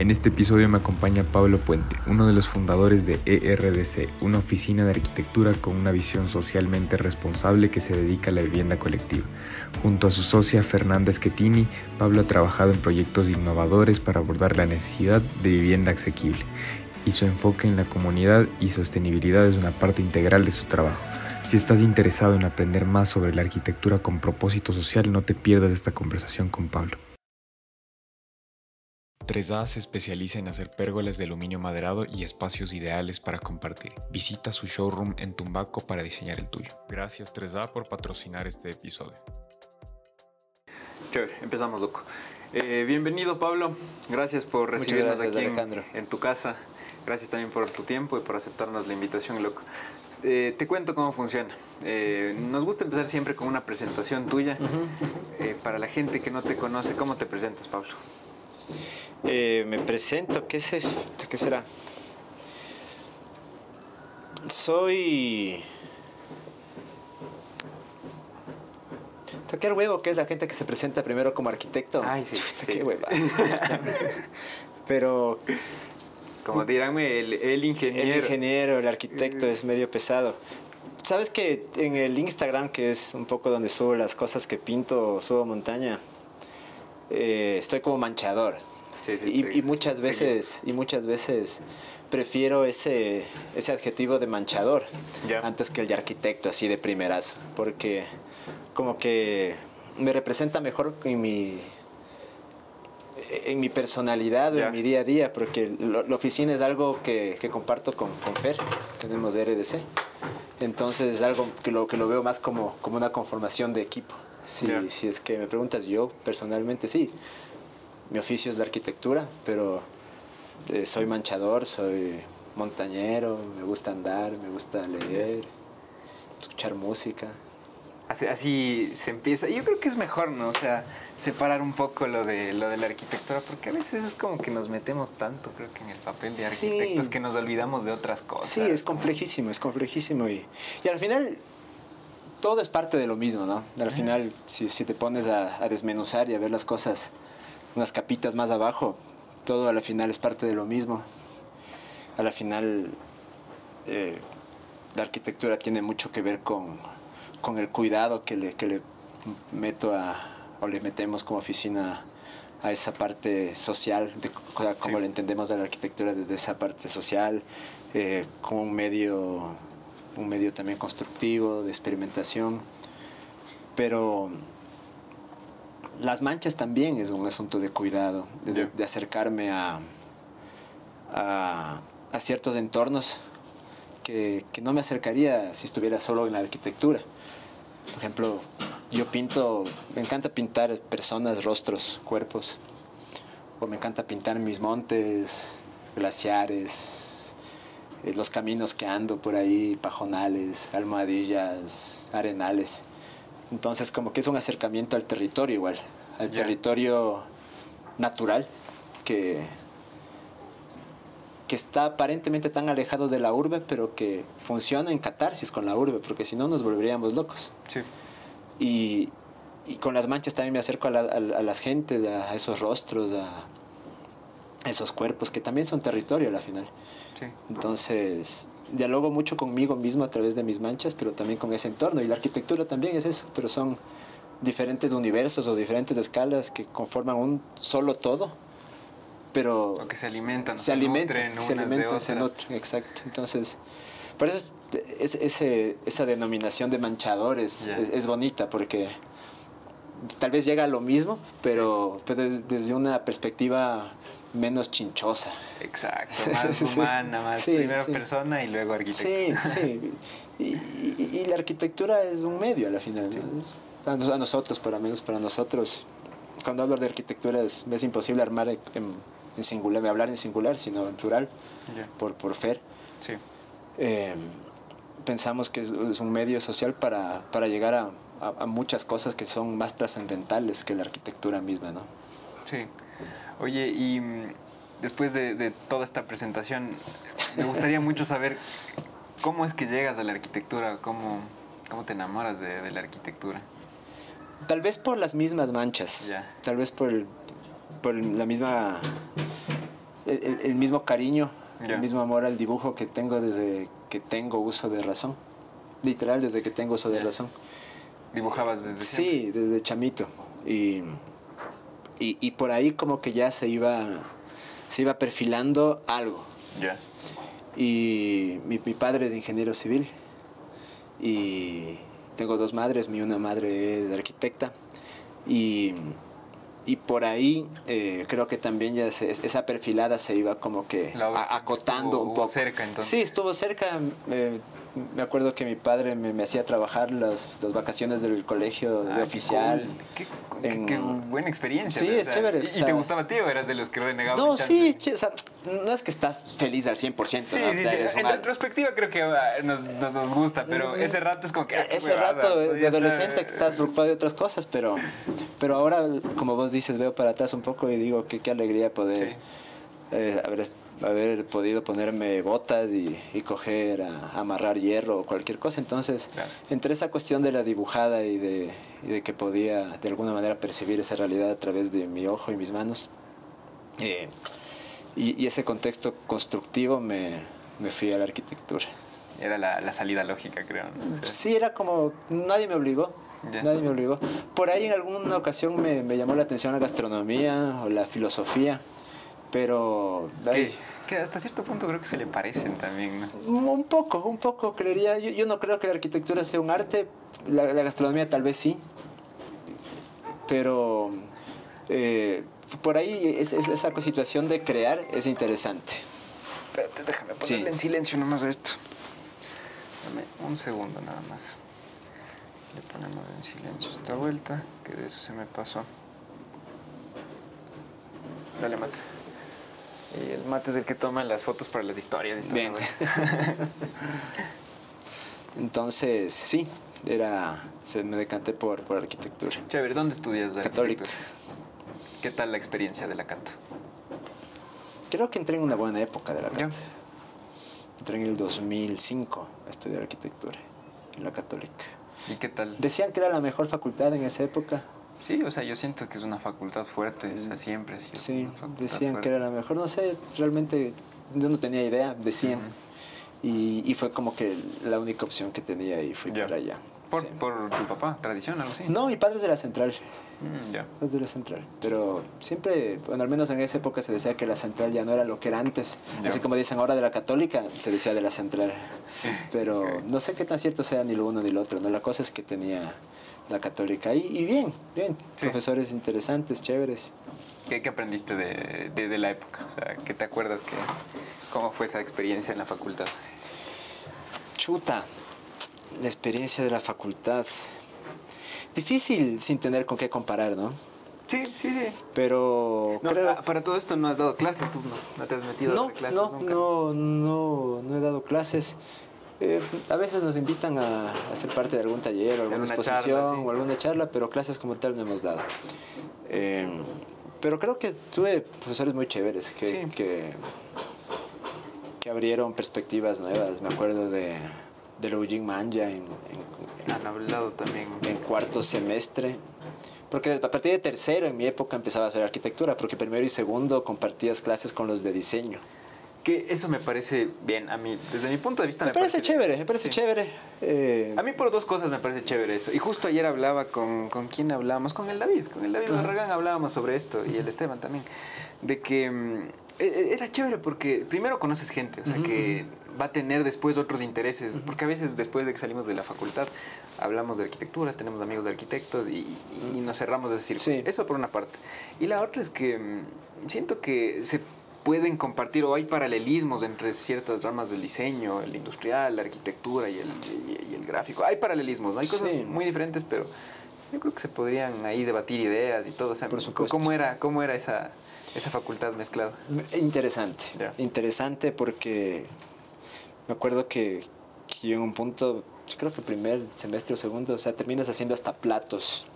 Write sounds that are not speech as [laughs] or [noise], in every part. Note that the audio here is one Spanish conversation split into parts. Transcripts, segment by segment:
En este episodio me acompaña Pablo Puente, uno de los fundadores de ERDC, una oficina de arquitectura con una visión socialmente responsable que se dedica a la vivienda colectiva. Junto a su socia Fernanda Schettini, Pablo ha trabajado en proyectos innovadores para abordar la necesidad de vivienda asequible y su enfoque en la comunidad y sostenibilidad es una parte integral de su trabajo. Si estás interesado en aprender más sobre la arquitectura con propósito social, no te pierdas esta conversación con Pablo. 3A se especializa en hacer pérgolas de aluminio maderado y espacios ideales para compartir. Visita su showroom en Tumbaco para diseñar el tuyo. Gracias 3A por patrocinar este episodio. Chévere, empezamos, loco. Eh, bienvenido, Pablo. Gracias por recibirnos aquí en, en, tu casa. Gracias también por tu tiempo y por aceptarnos la invitación, loco. Eh, te cuento cómo funciona. Eh, nos gusta empezar siempre con una presentación tuya. Eh, para la gente que no te conoce, ¿cómo te presentas, Pablo? Me presento, ¿qué, sé, ¿qué será? Soy... Qué huevo que es la gente que se presenta primero como arquitecto. Ay, sí. Qué hueva. [laughs] Pero como díganme, el, ingeniero. El ingeniero, el arquitecto es medio pesado. Sabes que en el Instagram, que es un poco donde subo las cosas que pinto, subo montaña, eh, estoy como manchador. y, muchas veces, y muchas veces prefiero ese, ese adjetivo de manchador antes que el de arquitecto, así de primerazo, porque como que me representa mejor en mi en mi personalidad o en mi día a día, porque la oficina es algo que, que comparto con, con, Fer, tenemos RDC. Entonces es algo que lo, que lo veo más como, como una conformación de equipo. Si, si es que me preguntas, yo personalmente sí, mi oficio es la arquitectura, pero eh, soy manchador, soy montañero, me gusta andar, me gusta leer, escuchar música. Así, así se empieza. Yo creo que es mejor, ¿no? O sea, separar un poco lo de lo de la arquitectura, porque a veces es como que nos metemos tanto, creo que en el papel de arquitectos, que nos olvidamos de otras cosas. Sí, es complejísimo, es complejísimo. Y, y al final, todo es parte de lo mismo, ¿no? Al final, si, si te pones a, a, desmenuzar y a ver las cosas unas capitas más abajo, todo al final es parte de lo mismo. A la final, eh, la arquitectura tiene mucho que ver con, con el cuidado que le, que le meto a o le metemos como oficina a esa parte social, de, como le entendemos de la arquitectura desde esa parte social, eh, como un medio, un medio también constructivo, de experimentación. Pero las manchas también es un asunto de cuidado, de, acercarme a, a, a, ciertos entornos que, que no me acercaría si estuviera solo en la arquitectura. Por ejemplo, yo pinto, me encanta pintar personas, rostros, cuerpos. O me encanta pintar mis montes, glaciares, los caminos que ando por ahí, pajonales, almohadillas, arenales. Entonces como que es un acercamiento al territorio igual, al territorio natural que, que está aparentemente tan alejado de la urbe, pero que funciona en catarsis con la urbe, porque si no nos volveríamos locos. Sí. Y, y con las manchas también me acerco a, las gentes, a esos rostros, a esos cuerpos, que también son territorio a la Entonces, dialogo mucho conmigo mismo a través de mis manchas, pero también con ese entorno. Y la arquitectura también es eso, pero son diferentes universos o diferentes escalas que conforman un solo todo, pero... O que se alimentan, se, alimentan, se alimentan, se nutren, exacto. Entonces, por eso es, esa denominación de manchadores es, bonita porque tal vez llega a lo mismo, pero, desde una perspectiva menos chinchosa. Exacto, [laughs] más humana, más primera persona y luego arquitectura. Sí, sí. Y, la arquitectura es un medio a la final. A nosotros, para menos para nosotros, cuando hablo de arquitectura es, es imposible armar en, en, singular, hablar en singular, sino en plural, por, por Fer. Sí. Eh, pensamos que es, un medio social para, para llegar a, a, muchas cosas que son más trascendentales que la arquitectura misma, ¿no? Sí. Oye, y mm, después de, de toda esta presentación, me gustaría mucho saber cómo es que llegas a la arquitectura, cómo, cómo te enamoras de, de la arquitectura. Tal vez por las mismas manchas, tal vez por, por la misma el, mismo cariño, el mismo amor al dibujo que tengo desde que tengo uso de razón. Literal, desde que tengo uso de razón. ¿Dibujabas desde Sí, desde chamito. Y, y, por ahí como que ya se iba, se iba perfilando algo. Ya. Y mi, mi padre es ingeniero civil. Y tengo dos madres, mi una madre es arquitecta. Y y por ahí eh, creo que también ya esa perfilada se iba como que acotando un poco. cerca entonces. Sí, estuvo cerca. Me acuerdo que mi padre me, hacía trabajar las, las, vacaciones del colegio de oficial. Qué, buena experiencia. Sí, es chévere. ¿Y, te gustaba a ti o eras de los que renegaban? No, sí, o sea, no es que estás feliz al 100%. Sí, sí, sí. En retrospectiva creo que ah, nos, nos, gusta, pero mm, ese rato es como que... Ah, ese rato de adolescente que estás preocupado de otras cosas, pero, pero ahora, como vos dices, veo para atrás un poco y digo que qué alegría poder eh, haber, podido ponerme botas y, coger, a, amarrar hierro o cualquier cosa. Entonces, entre esa cuestión de la dibujada y de, de, que podía de alguna manera percibir esa realidad a través de mi ojo y mis manos, eh, y, ese contexto constructivo me, me fui a la arquitectura. Era la, la salida lógica, creo. Sí, era como, nadie me obligó. Nadie me obligó. Por ahí en alguna ocasión me, me, llamó la atención la gastronomía o la filosofía, pero... Que hasta cierto punto creo que se le parecen también, Un poco, un poco, creería. Yo, yo no creo que la arquitectura sea un arte, la, la gastronomía tal vez sí, pero eh, por ahí es, esa situación de crear es interesante. Espérate, déjame ponerle en silencio nomás a esto. Dame un segundo nada más. Le ponemos en silencio esta vuelta, que de eso se me pasó. Dale, mate. Y el mate es el que toma las fotos para las historias. Y Bien. [laughs] Entonces, sí, era, se me decanté por, por arquitectura. Chévere, ¿dónde estudias? Católica. ¿Qué tal la experiencia de la canta? Creo que entré en una buena época de la canta. Entré en el 2005 a estudiar arquitectura en la católica. ¿Y qué tal? Decían que era la mejor facultad en esa época. Sí, o sea, yo siento que es una facultad fuerte, o sea, siempre ha Sí, decían que era la mejor. No sé, realmente yo no tenía idea, decían. y, y, fue como que la única opción que tenía y fui para allá. ¿Por, ¿Por tu papá? ¿Tradición, algo así? No, mi padre es de la central. Mm, ya. Es de la central. Pero siempre, bueno, al menos en esa época se decía que la central ya no era lo que era antes. Así como dicen ahora de la católica, se decía de la central. [laughs] Pero no sé qué tan cierto sea ni lo uno ni lo otro. ¿no? La cosa es que tenía la católica. Y, y bien, bien. Profesores interesantes, chéveres. ¿Qué, qué aprendiste de, de, de, la época? O sea, ¿qué te acuerdas? Que, ¿Cómo fue esa experiencia en la facultad? Chuta, la experiencia de la facultad. Difícil sin tener con qué comparar, ¿no? Sí, sí, sí. Pero ah, para todo esto no has dado clases, tú no, te has metido no, a clases no, No, no, no he dado clases. Eh, a veces nos invitan a, hacer parte de algún taller o alguna exposición o alguna charla, pero clases como tal no hemos dado. Eh, pero creo que tuve profesores muy chéveres que, que, que abrieron perspectivas nuevas. Me acuerdo de de Eugene Manja en, Han hablado también. En cuarto semestre. Porque a partir de tercero en mi época empezaba a hacer arquitectura, porque primero y segundo compartías clases con los de diseño. Que eso me parece bien, a mí, desde mi punto de vista me, parece, chévere, me parece chévere. Eh. A mí por dos cosas me parece chévere eso. Y justo ayer hablaba con, con quién hablábamos, con el David, con el David Barragán hablábamos sobre esto, y el Esteban también, de que mm, e, e, era chévere porque primero conoces gente, o sea, que va a tener después otros intereses, porque a veces después de que salimos de la facultad hablamos de arquitectura, tenemos amigos de arquitectos y, nos cerramos de decir, sí. eso por una parte. Y la otra es que mm, siento que se pueden compartir o hay paralelismos entre ciertas ramas del diseño, el industrial, la arquitectura y el, y, el gráfico. Hay paralelismos, hay cosas muy diferentes, pero yo creo que se podrían ahí debatir ideas y todo. O sea, ¿cómo, era, ¿Cómo era esa, esa facultad mezclada? Interesante, interesante porque me acuerdo que, que en un punto, yo creo que primer semestre o segundo, o sea, terminas haciendo hasta platos.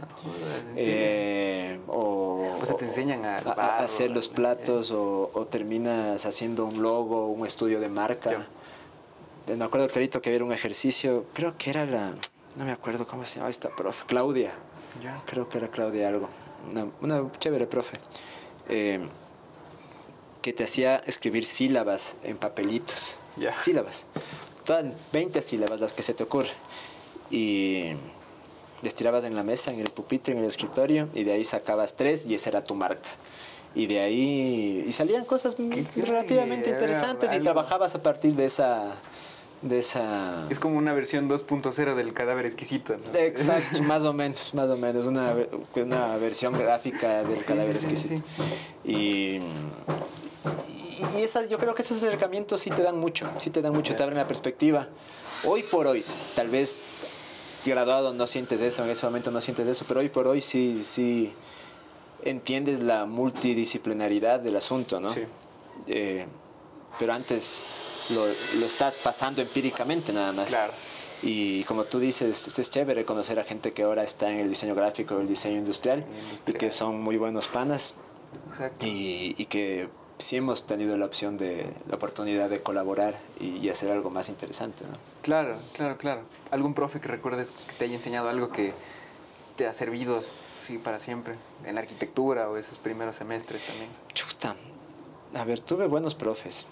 Eh, o, o, sea, te enseñan a, hacer los platos o, o, terminas haciendo un logo, un estudio de marca. Me acuerdo clarito que había un ejercicio, creo que era la, no me acuerdo cómo se llamaba esta profe, Claudia. Creo que era Claudia algo, una, una chévere profe. Eh, que te hacía escribir sílabas en papelitos. Sílabas. Todas 20 sílabas las que se te ocurren. Y les tirabas en la mesa, en el pupitre, en el escritorio, y de ahí sacabas tres y esa era tu marca. Y de ahí y salían cosas relativamente interesantes y trabajabas a partir de esa de esa... Es como una versión 2.0 del cadáver exquisito. Exacto, [laughs] más o menos, más o menos, una, una versión gráfica del cadáver exquisito. Y, y esa, yo creo que esos acercamientos sí te dan mucho, sí te dan mucho, te abren la perspectiva. Hoy por hoy, tal vez graduado no sientes eso, en ese momento no sientes eso, pero hoy por hoy sí, sí entiendes la multidisciplinaridad del asunto, ¿no? Sí. Eh, pero antes lo, lo, estás pasando empíricamente nada más. Claro. Y como tú dices, es chévere conocer a gente que ahora está en el diseño gráfico, el diseño industrial, y que son muy buenos panas. Exacto. Y, y que sí hemos tenido la opción de la oportunidad de colaborar y, hacer algo más interesante. ¿no? Claro, claro, claro. ¿Algún profe que recuerdes que te haya enseñado algo que te ha servido sí, para siempre en la arquitectura o esos primeros semestres también? Chuta. A ver, tuve buenos profes.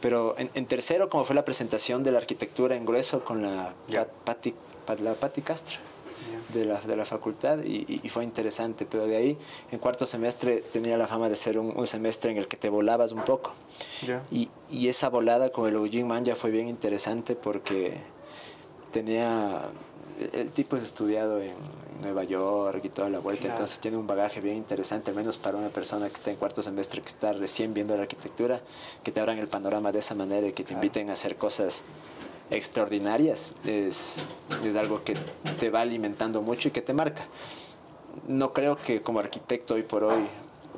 Pero en, tercero, como fue la presentación de la arquitectura en grueso con la, la Patti Castro de la, de la facultad y, y, fue interesante, pero de ahí en cuarto semestre tenía la fama de ser un, un semestre en el que te volabas un poco. Y, y, esa volada con el Eugene Manja fue bien interesante porque tenía, el tipo es estudiado en, Nueva York y toda la vuelta, entonces tiene un bagaje bien interesante, al menos para una persona que está en cuarto semestre, que está recién viendo la arquitectura, que te abran el panorama de esa manera y que te inviten a hacer cosas extraordinarias es, es algo que te va alimentando mucho y que te marca. No creo que como arquitecto hoy por hoy,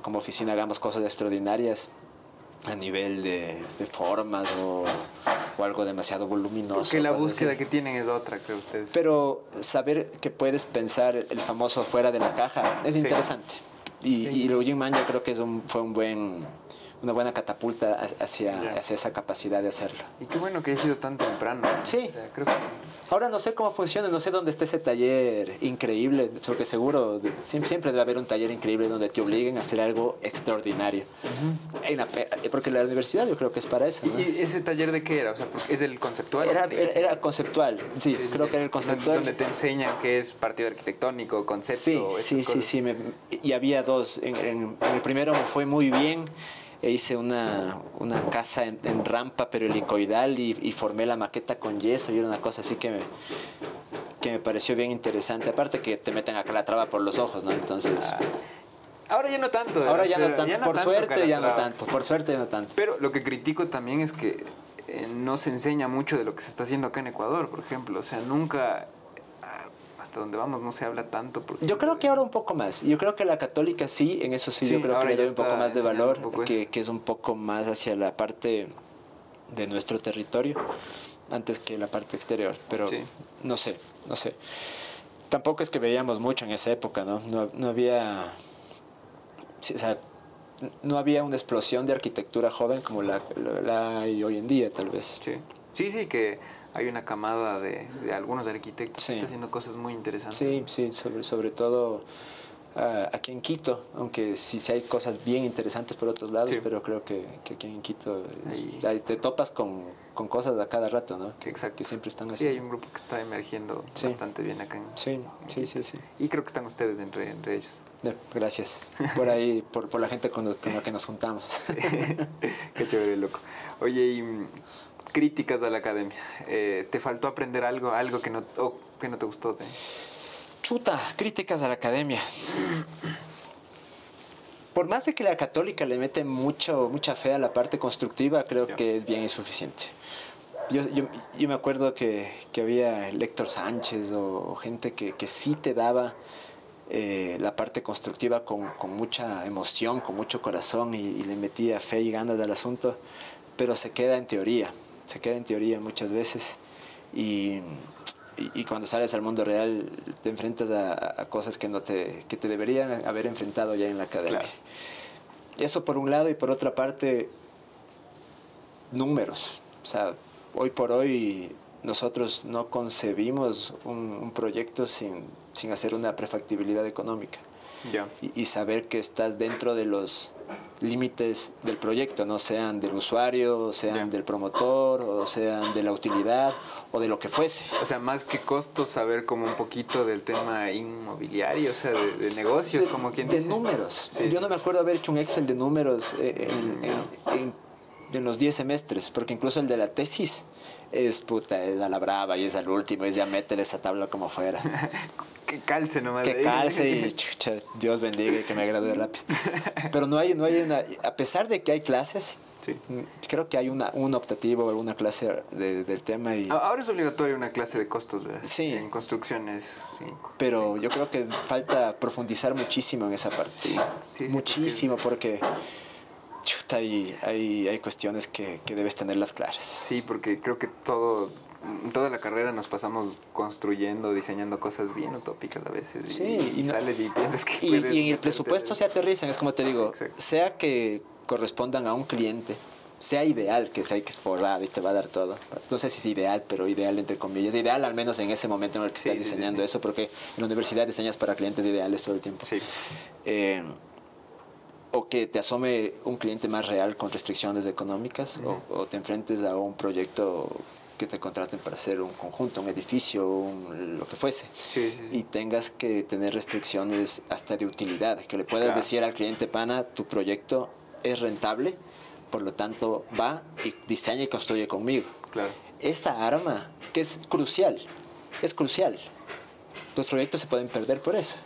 como oficina, hagamos cosas extraordinarias a nivel de, formas o, o, algo demasiado voluminoso. Que la búsqueda que tienen es otra, creo ustedes. Pero saber que puedes pensar el famoso fuera de la caja es interesante. Y, y Eugene Mann yo creo que es un, fue un buen una buena catapulta hacia, hacia, esa capacidad de hacerlo. Y qué bueno que haya sido tan temprano. Sí. creo que... Ahora no sé cómo funciona, no sé dónde está ese taller increíble, porque seguro siempre debe haber un taller increíble donde te obliguen a hacer algo extraordinario. porque la universidad yo creo que es para eso. ¿Y ese taller de qué era? O sea, ¿Es el conceptual? Era, era, conceptual, sí, creo que era el conceptual. Donde te enseñan qué es partido arquitectónico, concepto. Sí, sí, sí, sí, y había dos. En, en el primero me fue muy bien e hice una, una casa en, rampa pero helicoidal y, y, formé la maqueta con yeso y era una cosa así que me, que me pareció bien interesante. Aparte que te meten acá la traba por los ojos, ¿no? Entonces... Ah. Ahora ya no tanto. Ahora ya no tanto. por suerte ya no tanto. Por suerte ya no tanto. Pero lo que critico también es que eh, no se enseña mucho de lo que se está haciendo acá en Ecuador, por ejemplo. O sea, nunca hasta donde vamos no se habla tanto. Yo creo que ahora un poco más. Yo creo que la católica sí, en eso sí, yo creo que le doy un poco más de valor, que, que, es un poco más hacia la parte de nuestro territorio antes que la parte exterior. Pero no sé, no sé. Tampoco es que veíamos mucho en esa época, ¿no? No, no había... o sea, no había una explosión de arquitectura joven como la, la, hay hoy en día, tal vez. Sí, sí, sí que hay una camada de, de algunos arquitectos que están haciendo cosas muy interesantes. Sí, sí, sobre, sobre todo uh, aquí en Quito, aunque sí, sí, hay cosas bien interesantes por otros lados, pero creo que, que, aquí en Quito te topas con, con, cosas a cada rato, ¿no? Que, Exacto. que siempre están así. Sí, hay un grupo que está emergiendo bastante bien acá en, sí, sí, sí, sí. Y creo que están ustedes entre, entre ellos. Gracias. Por ahí, por, por la gente con, con la que nos juntamos. [laughs] Qué chévere, loco. Oye, y críticas a la academia. Eh, ¿Te faltó aprender algo, algo que no, que no te gustó? De... Chuta, críticas a la academia. Por más de que la católica le mete mucho, mucha fe a la parte constructiva, creo que es bien insuficiente. Yo, yo, yo me acuerdo que, que, había Héctor Sánchez o, gente que, que, sí te daba eh, la parte constructiva con, con, mucha emoción, con mucho corazón y, y le metía fe y ganas al asunto, pero se queda en teoría se queda en teoría muchas veces y, y, cuando sales al mundo real te enfrentas a, cosas que, no te, que te deberían haber enfrentado ya en la academia. Eso por un lado y por otra parte, números. O sea, hoy por hoy nosotros no concebimos un, proyecto sin, sin, hacer una prefactibilidad económica. Y, y, saber que estás dentro de los límites del proyecto, no sean del usuario, sean del promotor, o sean de la utilidad, o de lo que fuese. O sea, más que costos, saber como un poquito del tema inmobiliario, o sea, de, negocios, como quien dice. De números. Yo no me acuerdo haber hecho un Excel de números eh, en, en los 10 semestres, porque incluso el de la tesis es puta, es a la brava y es al último, es ya métele esa tabla como fuera. [laughs] que calce nomás. Que calce y [laughs] chucha, Dios bendiga y que me gradúe rápido. Pero no hay, no hay una, a pesar de que hay clases, creo que hay una, un optativo o alguna clase del tema. y Ahora es obligatoria una clase de costos Sí. En construcciones. Pero yo creo que falta profundizar muchísimo en esa parte. Sí. muchísimo porque chuta, hay, hay, hay cuestiones que, que, debes tenerlas claras. Sí, porque creo que todo, toda la carrera nos pasamos construyendo, diseñando cosas bien utópicas a veces. Sí, y, sales y piensas que. Y, y en el presupuesto se aterrizan, es como te digo, sea que correspondan a un cliente, sea ideal que sea que forrado y te va a dar todo. No sé si es ideal, pero ideal entre comillas. Ideal al menos en ese momento en el que estás diseñando eso, porque en la universidad diseñas para clientes ideales todo el tiempo. Sí. Eh, o que te asome un cliente más real con restricciones económicas o, te enfrentes a un proyecto que te contraten para hacer un conjunto, un edificio, lo que fuese, y tengas que tener restricciones hasta de utilidad, que le puedas decir al cliente pana, tu proyecto es rentable, por lo tanto va y diseña y construye conmigo. Claro. Esa arma, que es crucial, es crucial. Tus proyectos se pueden perder por eso.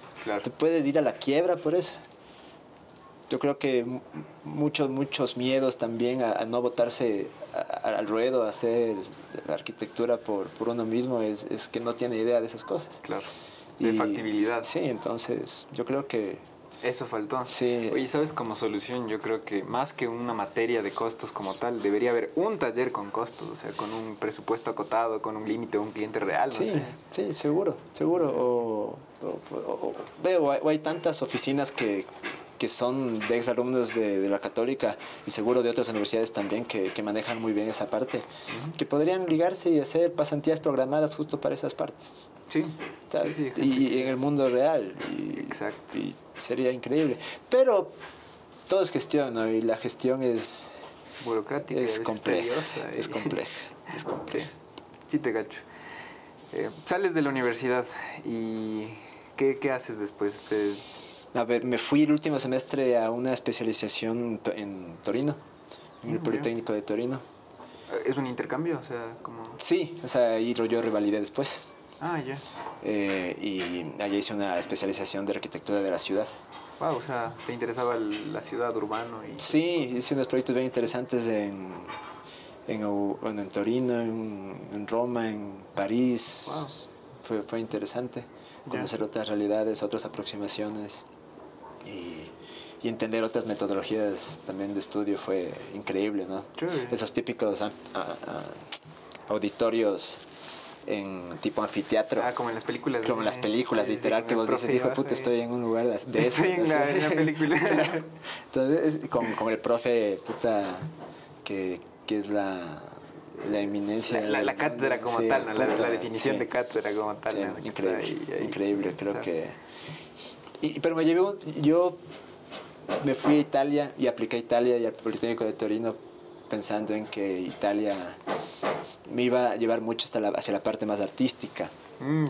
Te puedes ir a la quiebra por eso yo creo que muchos, muchos miedos también a, no botarse al ruedo, a hacer arquitectura por, por uno mismo, es, es, que no tiene idea de esas cosas. Claro. De factibilidad. Sí, entonces yo creo que... Eso faltó. Sí. Oye, ¿sabes? Como solución, yo creo que más que una materia de costos como tal, debería haber un taller con costos, o sea, con un presupuesto acotado, con un límite, un cliente real. sí, sí, seguro, seguro. O, veo, hay tantas oficinas que, que son de exalumnos de, de la católica y seguro de otras universidades también que, que manejan muy bien esa parte, que podrían ligarse y hacer pasantías programadas justo para esas partes. Sí. y, en el mundo real. Y, Exacto. Y sería increíble. Pero todo es gestión, ¿no? Y la gestión es... Burocrática. Es compleja. Es compleja. Es compleja. [laughs] Sí, te gacho. Eh, sales de la universidad y ¿qué, qué haces después? ¿Te, a ver, me fui el último semestre a una especialización en Torino, en el mm, Politécnico de Torino. ¿Es un intercambio? O sea, como... Sí, o sea, ahí yo revalidé después. Ah, ya. Eh, y allá hice una especialización de arquitectura de la ciudad. Wow, o sea, ¿te interesaba la ciudad urbano? Y... Sí, hice unos proyectos bien interesantes en, en, bueno, en Torino, en, Roma, en París. Wow. Fue, fue interesante conocer otras realidades, otras aproximaciones y, entender otras metodologías también de estudio fue increíble, ¿no? Esos típicos auditorios en tipo anfiteatro. Ah, como en las películas. Como en las películas, literal, que vos dices, hijo puta, estoy en un lugar de [laughs] eso. Sí, en la, [laughs] película. Entonces, con, con, el profe, puta, que, que es la, la eminencia. La, cátedra como tal, la, definición de cátedra como tal. increíble, increíble, creo que pero me llevé yo me fui a Italia y apliqué a Italia y al Politécnico de Torino pensando en que Italia me iba a llevar mucho hasta la, hacia la parte más artística. Mm,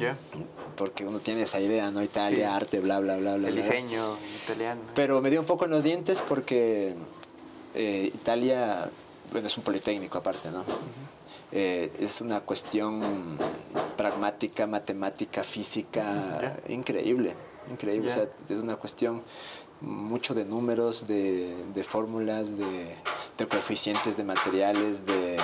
Porque uno tiene esa idea, ¿no? Italia, arte, bla, bla, bla, bla. El diseño italiano. Pero me dio un poco en los dientes porque eh, Italia, bueno, es un politécnico aparte, ¿no? Eh, es una cuestión pragmática, matemática, física, increíble increíble. O sea, es una cuestión mucho de números, de, de fórmulas, de, de, coeficientes de materiales, de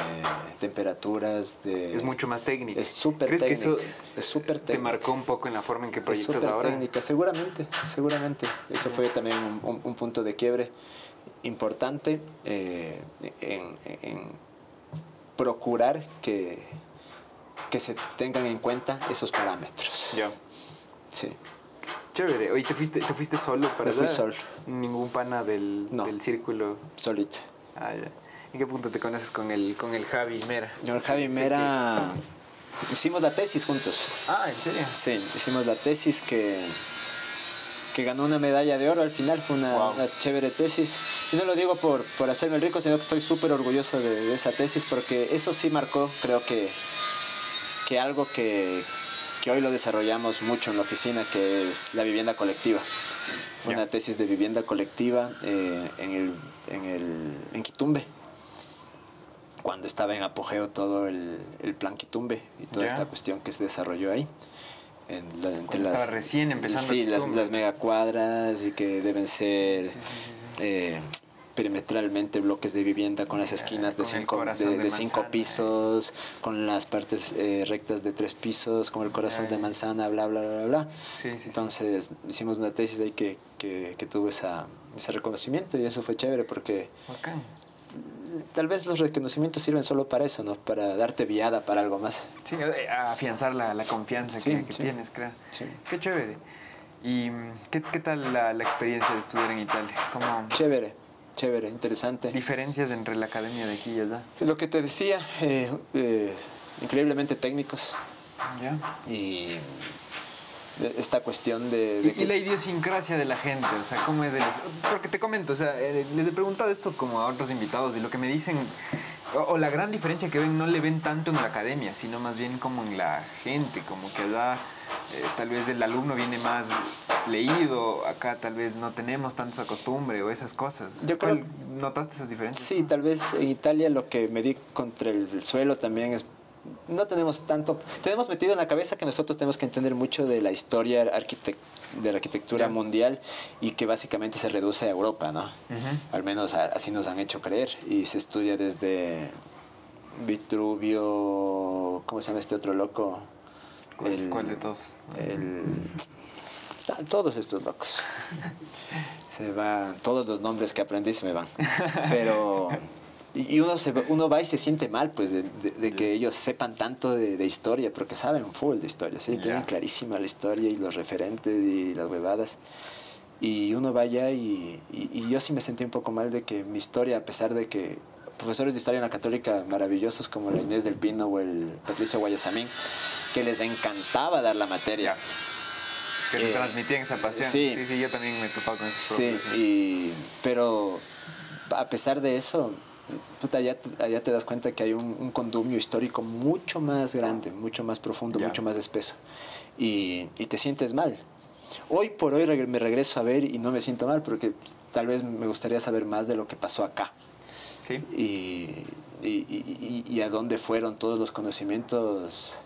temperaturas, de... Es mucho más técnica. Es súper técnica. Que eso es súper técnica. ¿Te marcó un poco en la forma en que proyectas ahora? técnica, seguramente, seguramente. Eso fue también un, un, punto de quiebre importante eh, en, en, procurar que, que se tengan en cuenta esos parámetros. Ya. Sí. Chévere. Oye, ¿te fuiste, te fuiste solo para Me fui solo. Ningún pana del, del círculo. Solito. Ah, ya. ¿En qué punto te conoces con el, con el Javi Mera? Con el Javi Mera hicimos la tesis juntos. Ah, ¿en serio? Sí, hicimos la tesis que que ganó una medalla de oro al final, fue una, chévere tesis. Y no lo digo por, por hacerme rico, sino que estoy súper orgulloso de, esa tesis porque eso sí marcó, creo que, que algo que, que, hoy lo desarrollamos mucho en la oficina, que es la vivienda colectiva. Una tesis de vivienda colectiva eh, en, el, en, el, en Quitumbe cuando estaba en apogeo todo el, el plan Quitumbe y toda esta cuestión que se desarrolló ahí estaba recién empezando. Sí, las, las megacuadras y que deben ser eh, perimetralmente bloques de vivienda con las esquinas de, cinco, de, cinco pisos, con las partes eh, rectas de tres pisos, como el corazón de manzana, bla, bla, bla, bla. Entonces hicimos una tesis ahí que, que, que tuvo esa, ese reconocimiento y eso fue chévere porque tal vez los reconocimientos sirven solo para eso, ¿no? Para darte viada para algo más. Sí, eh, afianzar la, la confianza que, tienes, creo. Qué chévere. ¿Y qué, qué tal la, la, experiencia de estudiar en Italia? ¿Cómo... Chévere, chévere, interesante. ¿Diferencias entre la academia de aquí y allá? Lo que te decía, eh, eh, increíblemente técnicos. Ya. Y esta cuestión de... y, la idiosincrasia de la gente, o sea, ¿cómo es el... Porque te comento, o sea, eh, les he preguntado esto como a otros invitados y lo que me dicen, o, la gran diferencia que ven, no le ven tanto en la academia, sino más bien como en la gente, como que allá eh, tal vez el alumno viene más leído, acá tal vez no tenemos tanto esa costumbre o esas cosas. Yo creo, ¿Notaste esas diferencias? Sí, tal vez en Italia lo que me di contra el suelo también es no tenemos tanto, tenemos metido en la cabeza que nosotros tenemos que entender mucho de la historia de la arquitectura mundial y que básicamente se reduce a Europa, ¿no? Al menos así nos han hecho creer y se estudia desde Vitruvio, ¿cómo se llama este otro loco? ¿Cuál, de todos? todos estos locos. se van, todos los nombres que aprendí se me van. Pero y uno, se, uno va y se siente mal, pues, de, de, que ellos sepan tanto de, de, historia, porque saben full de historia, ¿sí? Tienen clarísima la historia y los referentes y las huevadas. Y uno va allá y, y, yo sí me sentí un poco mal de que mi historia, a pesar de que profesores de historia en la católica maravillosos como la Inés del Pino o el Patricio Guayasamín, que les encantaba dar la materia. Que eh, transmitían esa pasión. Sí, sí, yo también me he topado con esos Sí, y, pero a pesar de eso, allá, allá, te das cuenta que hay un, un, condumio histórico mucho más grande, mucho más profundo, mucho más espeso. Y, y, te sientes mal. Hoy por hoy me regreso a ver y no me siento mal porque tal vez me gustaría saber más de lo que pasó acá. Sí. Y, y, y a dónde fueron todos los conocimientos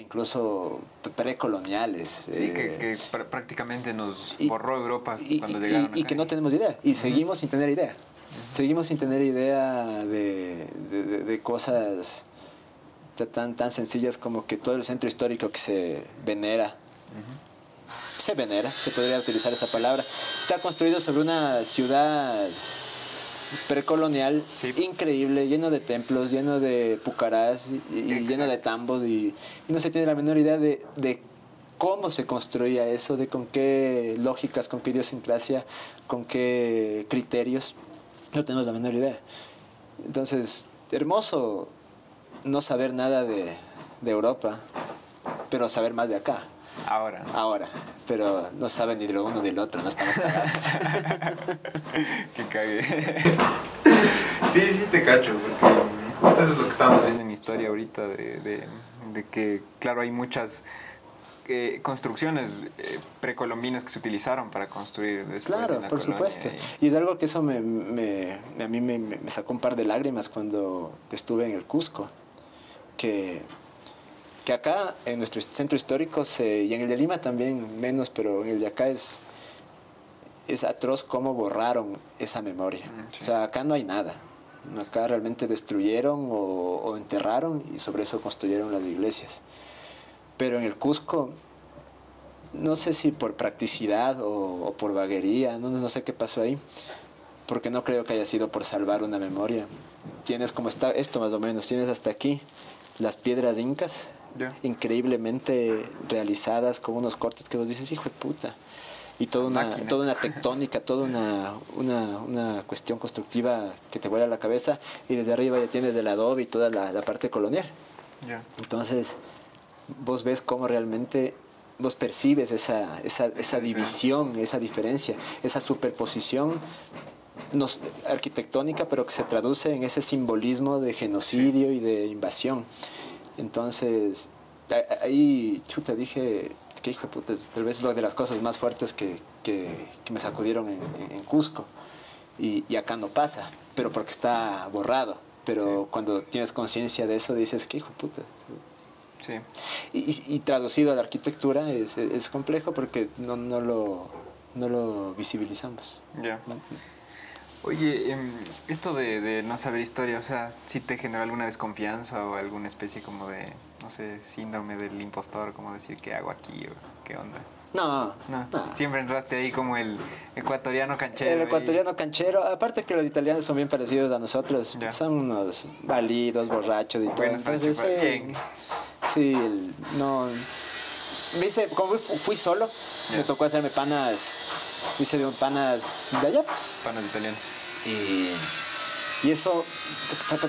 incluso precoloniales. Sí, que, eh, que, prácticamente nos borró Europa cuando llegaron. Y, que no tenemos idea, y seguimos sin tener idea. Seguimos sin tener idea de, de, cosas tan, tan sencillas como que todo el centro histórico que se venera, se venera, se podría utilizar esa palabra, está construido sobre una ciudad precolonial increíble, lleno de templos, lleno de pucarás y, lleno de tambos y, no se tiene la menor idea de, de, cómo se construía eso, de con qué lógicas, con qué idiosincrasia, con qué criterios. No tenemos la menor idea. Entonces, hermoso no saber nada de, Europa, pero saber más de acá. Ahora. Ahora. Pero no saben ni de lo uno ni del otro, no estamos cagados. [laughs] que cague. [laughs] sí, sí te cacho, porque justo eso es lo que estamos viendo en historia ahorita, de, de que, claro, hay muchas construcciones eh, precolombinas que se utilizaron para construir después Claro, por supuesto. Y... es algo que eso me, me a mí me, me, sacó un par de lágrimas cuando estuve en el Cusco. Que, que acá, en nuestro centro histórico, se, y en el de Lima también menos, pero en el de acá es, es atroz cómo borraron esa memoria. Mm, o sea, acá no hay nada. Acá realmente destruyeron o, o enterraron y sobre eso construyeron las iglesias. Pero en el Cusco, no sé si por practicidad o, por vaguería, no, no sé qué pasó ahí, porque no creo que haya sido por salvar una memoria. Tienes como está esto más o menos, tienes hasta aquí las piedras incas, increíblemente realizadas con unos cortes que vos dices, hijo de puta. Y toda una, toda una [laughs] tectónica, toda una, una, una, cuestión constructiva que te vuela la cabeza y desde arriba ya tienes el adobe y toda la, la parte colonial. Entonces, vos ves cómo realmente vos percibes esa, esa, esa división, esa diferencia, esa superposición nos, arquitectónica, pero que se traduce en ese simbolismo de genocidio y de invasión. Entonces, ahí, chuta, dije, que hijo de puta, tal vez es una de las cosas más fuertes que, que, me sacudieron en, en Cusco. Y, y, acá no pasa, pero porque está borrado. Pero cuando tienes conciencia de eso, dices, que hijo de puta. Sí. Y, y, traducido a la arquitectura es, es complejo porque no, no, lo, no lo visibilizamos. Ya. Oye, em, esto de, de, no saber historia, o sea, ¿sí te generó alguna desconfianza o alguna especie como de, no sé, síndrome del impostor, como decir, ¿qué hago aquí o qué onda? No, no, Siempre entraste ahí como el ecuatoriano canchero. El ecuatoriano canchero. Aparte que los italianos son bien parecidos a nosotros. Son unos validos, borrachos y todo. Entonces, sí, sí, no... Me hice, como fui, solo, me tocó hacerme panas, hice de panas de allá, pues. Panas italianos. Y, y eso,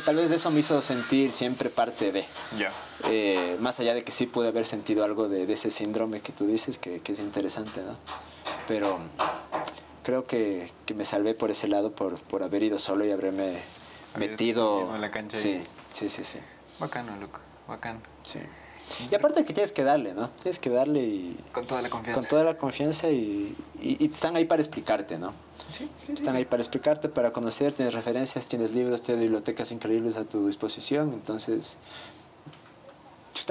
tal vez eso me hizo sentir siempre parte de. Ya. Eh, más allá de que sí pude haber sentido algo de, ese síndrome que tú dices, que, es interesante, ¿no? Pero creo que, me salvé por ese lado, por, por haber ido solo y haberme metido. En la cancha. Sí, sí, sí, sí. Bacano, loco, bacano. Sí. Y aparte que tienes que darle, ¿no? Tienes que darle y... Con toda la confianza. Con toda la confianza y, y, están ahí para explicarte, ¿no? Sí, están ahí para explicarte, para conocer, tienes referencias, tienes libros, tienes bibliotecas increíbles a tu disposición, entonces...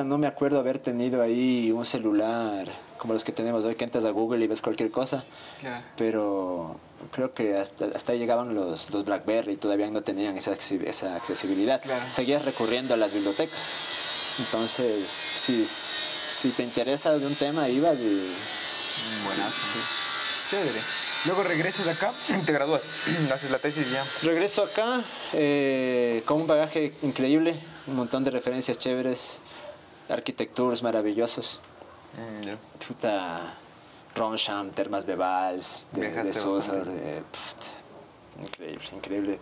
No me acuerdo haber tenido ahí un celular como los que tenemos hoy, que entras a Google y ves cualquier cosa. Claro. Pero creo que hasta, hasta ahí llegaban los, los BlackBerry y todavía no tenían esa, esa accesibilidad. Claro. Seguías recurriendo a las bibliotecas. Entonces, si, si te interesa de un tema, iba de... Buenazo. Sí. Chévere. Luego regresas acá, [clears throat] te gradúas, [clears throat] haces la tesis ya. Regreso acá eh, con un bagaje increíble, un montón de referencias chéveres, arquitecturas maravillosos. Mm, yeah. Puta, Ronsham, Termas de Vals, de, de increíble, increíble.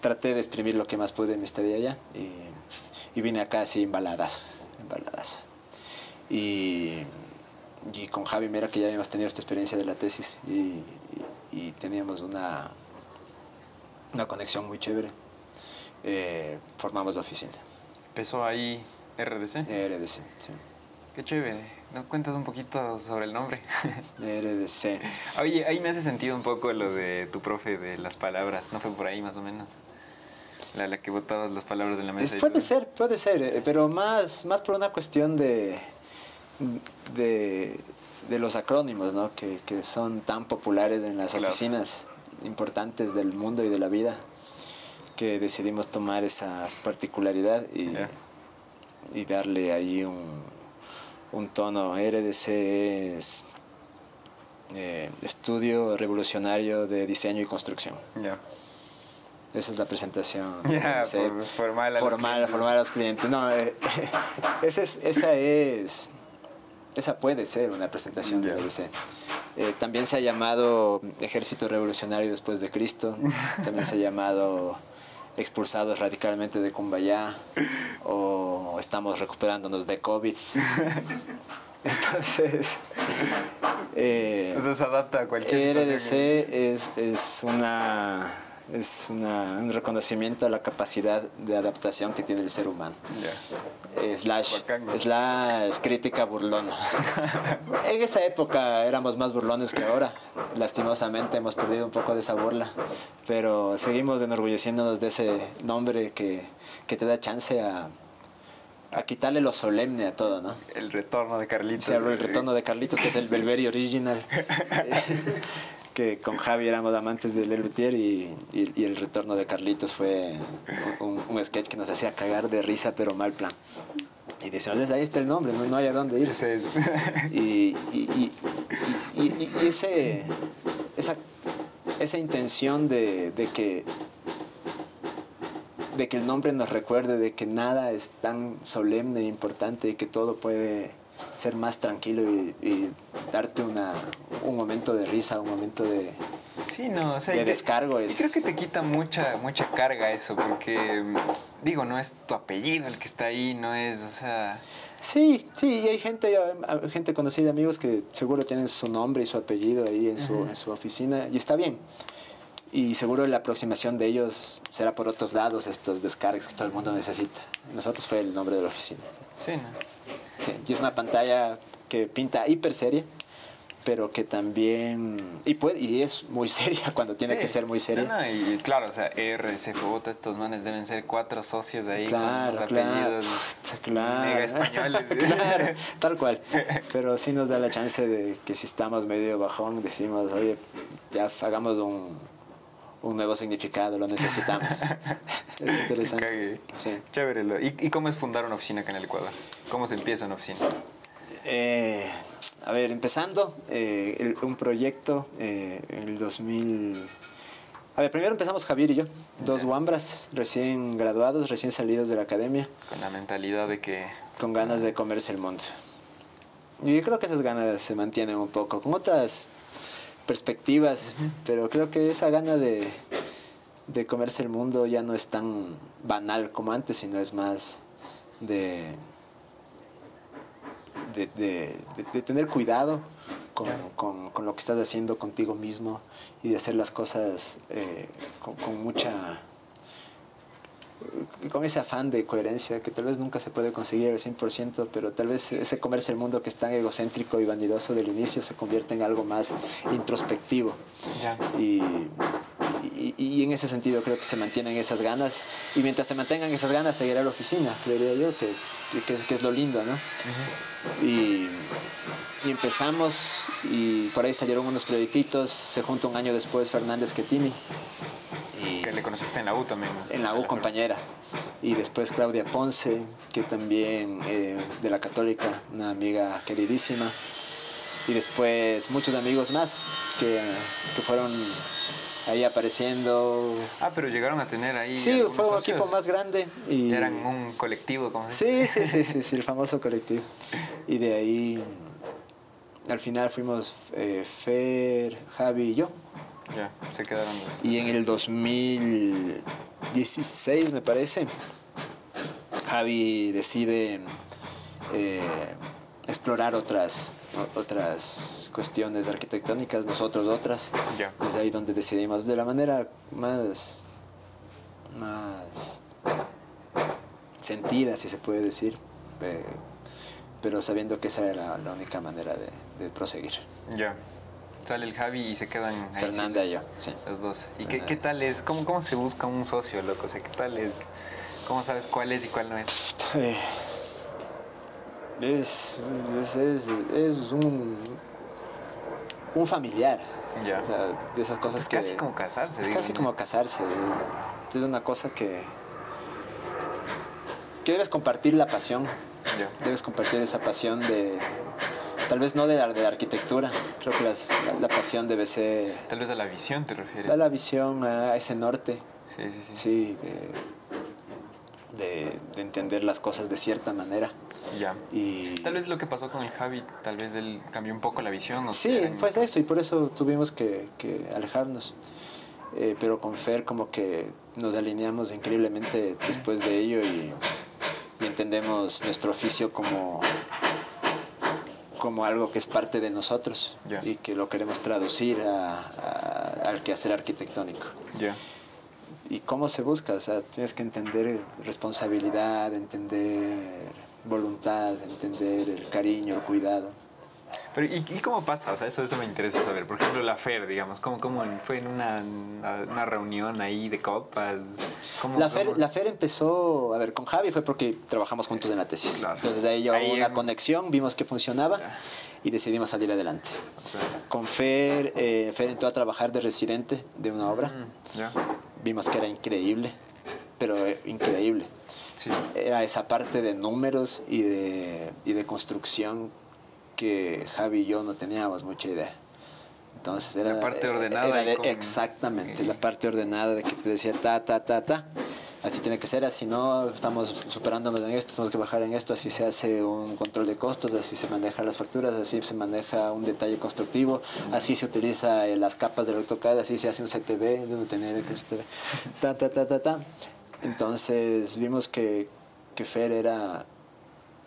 Traté de exprimir lo que más pude en mi estadía allá y y vine acá así embaladas, embaladas. Y, y con Javi, mira que ya habíamos tenido esta experiencia de la tesis y, y, teníamos una, una conexión muy chévere. Eh, formamos la oficina. ¿Empezó ahí RDC? RDC, sí. Qué chévere. ¿No cuentas un poquito sobre el nombre? [laughs] RDC. Oye, ahí me hace sentido un poco lo de tu profe de las palabras. ¿No fue por ahí más o menos? La, la que botabas las palabras en la mesa. puede ser, puede ser, eh, pero más, más por una cuestión de, de, de los acrónimos, ¿no? Que, que, son tan populares en las oficinas importantes del mundo y de la vida, que decidimos tomar esa particularidad y, y darle ahí un, un tono. RDC es eh, Estudio Revolucionario de Diseño y Construcción. Esa es la presentación. [laughs] formal, a formal, los formal a los clientes. No, eh, [laughs] esa, es, esa es. Esa puede ser una presentación de RDC. Eh, también se ha llamado Ejército Revolucionario después de Cristo. [laughs] También se ha llamado Expulsados radicalmente de Cumbayá. O Estamos recuperándonos de COVID. Entonces. Eh, Entonces adapta a cualquier RDC es, es una es un reconocimiento a la capacidad de adaptación que tiene el ser humano. Yeah. Slash, slash crítica burlona. [laughs] en esa época éramos más burlones que ahora. Lastimosamente hemos perdido un poco de esa burla, pero seguimos enorgulleciéndonos de ese nombre que, que te da chance a, a quitarle lo solemne a todo, ¿no? El retorno de Carlitos. el retorno de Carlitos, que es el Belveri original. [laughs] que con Javi éramos amantes de Lelutier y, y, el retorno de Carlitos fue un, sketch que nos hacía cagar de risa, pero mal plan. Y decíamos, ahí está el nombre, no, hay a dónde irse. Y, y, ese, esa, esa intención de, de, que, de que el nombre nos recuerde de que nada es tan solemne e importante y que todo puede ser más tranquilo y, darte una, un momento de risa, un momento de, sí, no, de descargo. Es... Creo que te quita mucha, mucha carga eso, porque digo, no es tu apellido el que está ahí, no es, o sea... Sí, sí, y hay gente, gente conocida, amigos que seguro tienen su nombre y su apellido ahí en su, en su oficina y está bien. Y seguro la aproximación de ellos será por otros lados, estos descargas que todo el mundo necesita. Nosotros fue el nombre de la oficina. Sí, sí [laughs] y es una pantalla que pinta hiper seria pero que también y puede y es muy [laughs] seria cuando tiene que ser muy seria. Y claro o sea RCJ estos manes deben ser cuatro socios ahí claro con claro. claro. mega españoles. [laughs] Claro tal cual. Pero sí nos da la chance de que si estamos medio bajón decimos oye ya hagamos un un nuevo significado, lo necesitamos. [laughs] es interesante. Sí. Chévere. ¿Y, ¿Y, cómo es fundar una oficina acá en el Ecuador? ¿Cómo se empieza una oficina? Eh, a ver, empezando eh, un proyecto eh, en el 2000... A ver, primero empezamos Javier y yo, dos wambras recién graduados, recién salidos de la academia. Con la mentalidad de que... Con ganas de comerse el mundo. Y yo creo que esas ganas se mantienen un poco, con otras perspectivas, pero creo que esa gana de, de comerse el mundo ya no es tan banal como antes, sino es más de de, tener cuidado con, lo que estás haciendo contigo mismo y de hacer las cosas eh, con, mucha con ese afán de coherencia que tal vez nunca se puede conseguir al 100%, pero tal vez ese comerse el mundo que es tan egocéntrico y vanidoso del inicio se convierte en algo más introspectivo. Y, y, en ese sentido creo que se mantienen esas ganas y mientras se mantengan esas ganas seguirá la oficina, creería yo, que, que, es, que es, lo lindo, ¿no? y, y, empezamos y por ahí salieron unos proyectitos, se junta un año después Fernández Ketimi. Y que le conociste en la U también. En la U, compañera. Y después Claudia Ponce, que también eh, de la Católica, una amiga queridísima. Y después muchos amigos más que, que fueron ahí apareciendo. Ah, pero llegaron a tener ahí. Sí, fue un equipo más grande. Y... Eran un colectivo, como sí, sí, sí, sí, sí, el [laughs] famoso colectivo. Y de ahí, al final fuimos eh, Fer, Javi y yo. Ya, se quedaron Y en el 2016, me parece, Javi decide eh, explorar otras otras cuestiones arquitectónicas, nosotros otras. Es ahí donde decidimos de la manera más, más sentida, si se puede decir, pero sabiendo que esa era la, única manera de, proseguir. Ya. Sale el Javi y se quedan ahí. Fernanda y yo, sí. Los dos. ¿Y qué, qué, tal es? ¿Cómo, ¿Cómo se busca un socio, loco? O sea, ¿qué tal es? ¿Cómo sabes cuál es y cuál no es? Eh, es, es, es, un, un familiar. O sea, de esas cosas es que... casi como casarse. Es casi como casarse. Es, una cosa que... que debes compartir la pasión. Debes compartir esa pasión de... Tal vez no de la, de la arquitectura, creo que la, pasión debe ser... Tal vez a la visión te refieres. A la visión, a ese norte. Sí, sí, sí. Sí, de, de entender las cosas de cierta manera. Ya. Y... Tal vez lo que pasó con el Javi, tal vez él cambió un poco la visión. Sí, fue eso y por eso tuvimos que, alejarnos. Eh, pero con Fer como que nos alineamos increíblemente después de ello y, entendemos nuestro oficio como, como algo que es parte de nosotros y que lo queremos traducir al quehacer arquitectónico. ¿Y cómo se busca? O sea, tienes que entender responsabilidad, entender voluntad, entender el cariño, el cuidado. Pero ¿y, cómo pasa? O sea, eso, eso me interesa saber. Por ejemplo, la FER, digamos, ¿cómo, cómo fue en una, una reunión ahí de copas? la, FER, la FER empezó, a ver, con Javi fue porque trabajamos juntos en la tesis. Entonces de ahí ya hubo una conexión, vimos que funcionaba y decidimos salir adelante. Con Fer, eh, Fer entró a trabajar de residente de una obra. Mm, vimos que era increíble, pero eh, increíble. Era esa parte de números y de, y de construcción que Javi y yo no teníamos mucha idea. Entonces era la parte ordenada. Exactamente, la parte ordenada de que te decía ta, ta, ta, ta. Así tiene que ser, así no, estamos superándonos en esto, tenemos que bajar en esto, así se hace un control de costos, así se manejan las facturas, así se maneja un detalle constructivo, así se utiliza las capas del AutoCAD, así se hace un CTV, de un tener ta, ta, ta, ta, ta. Entonces vimos que, que Fer era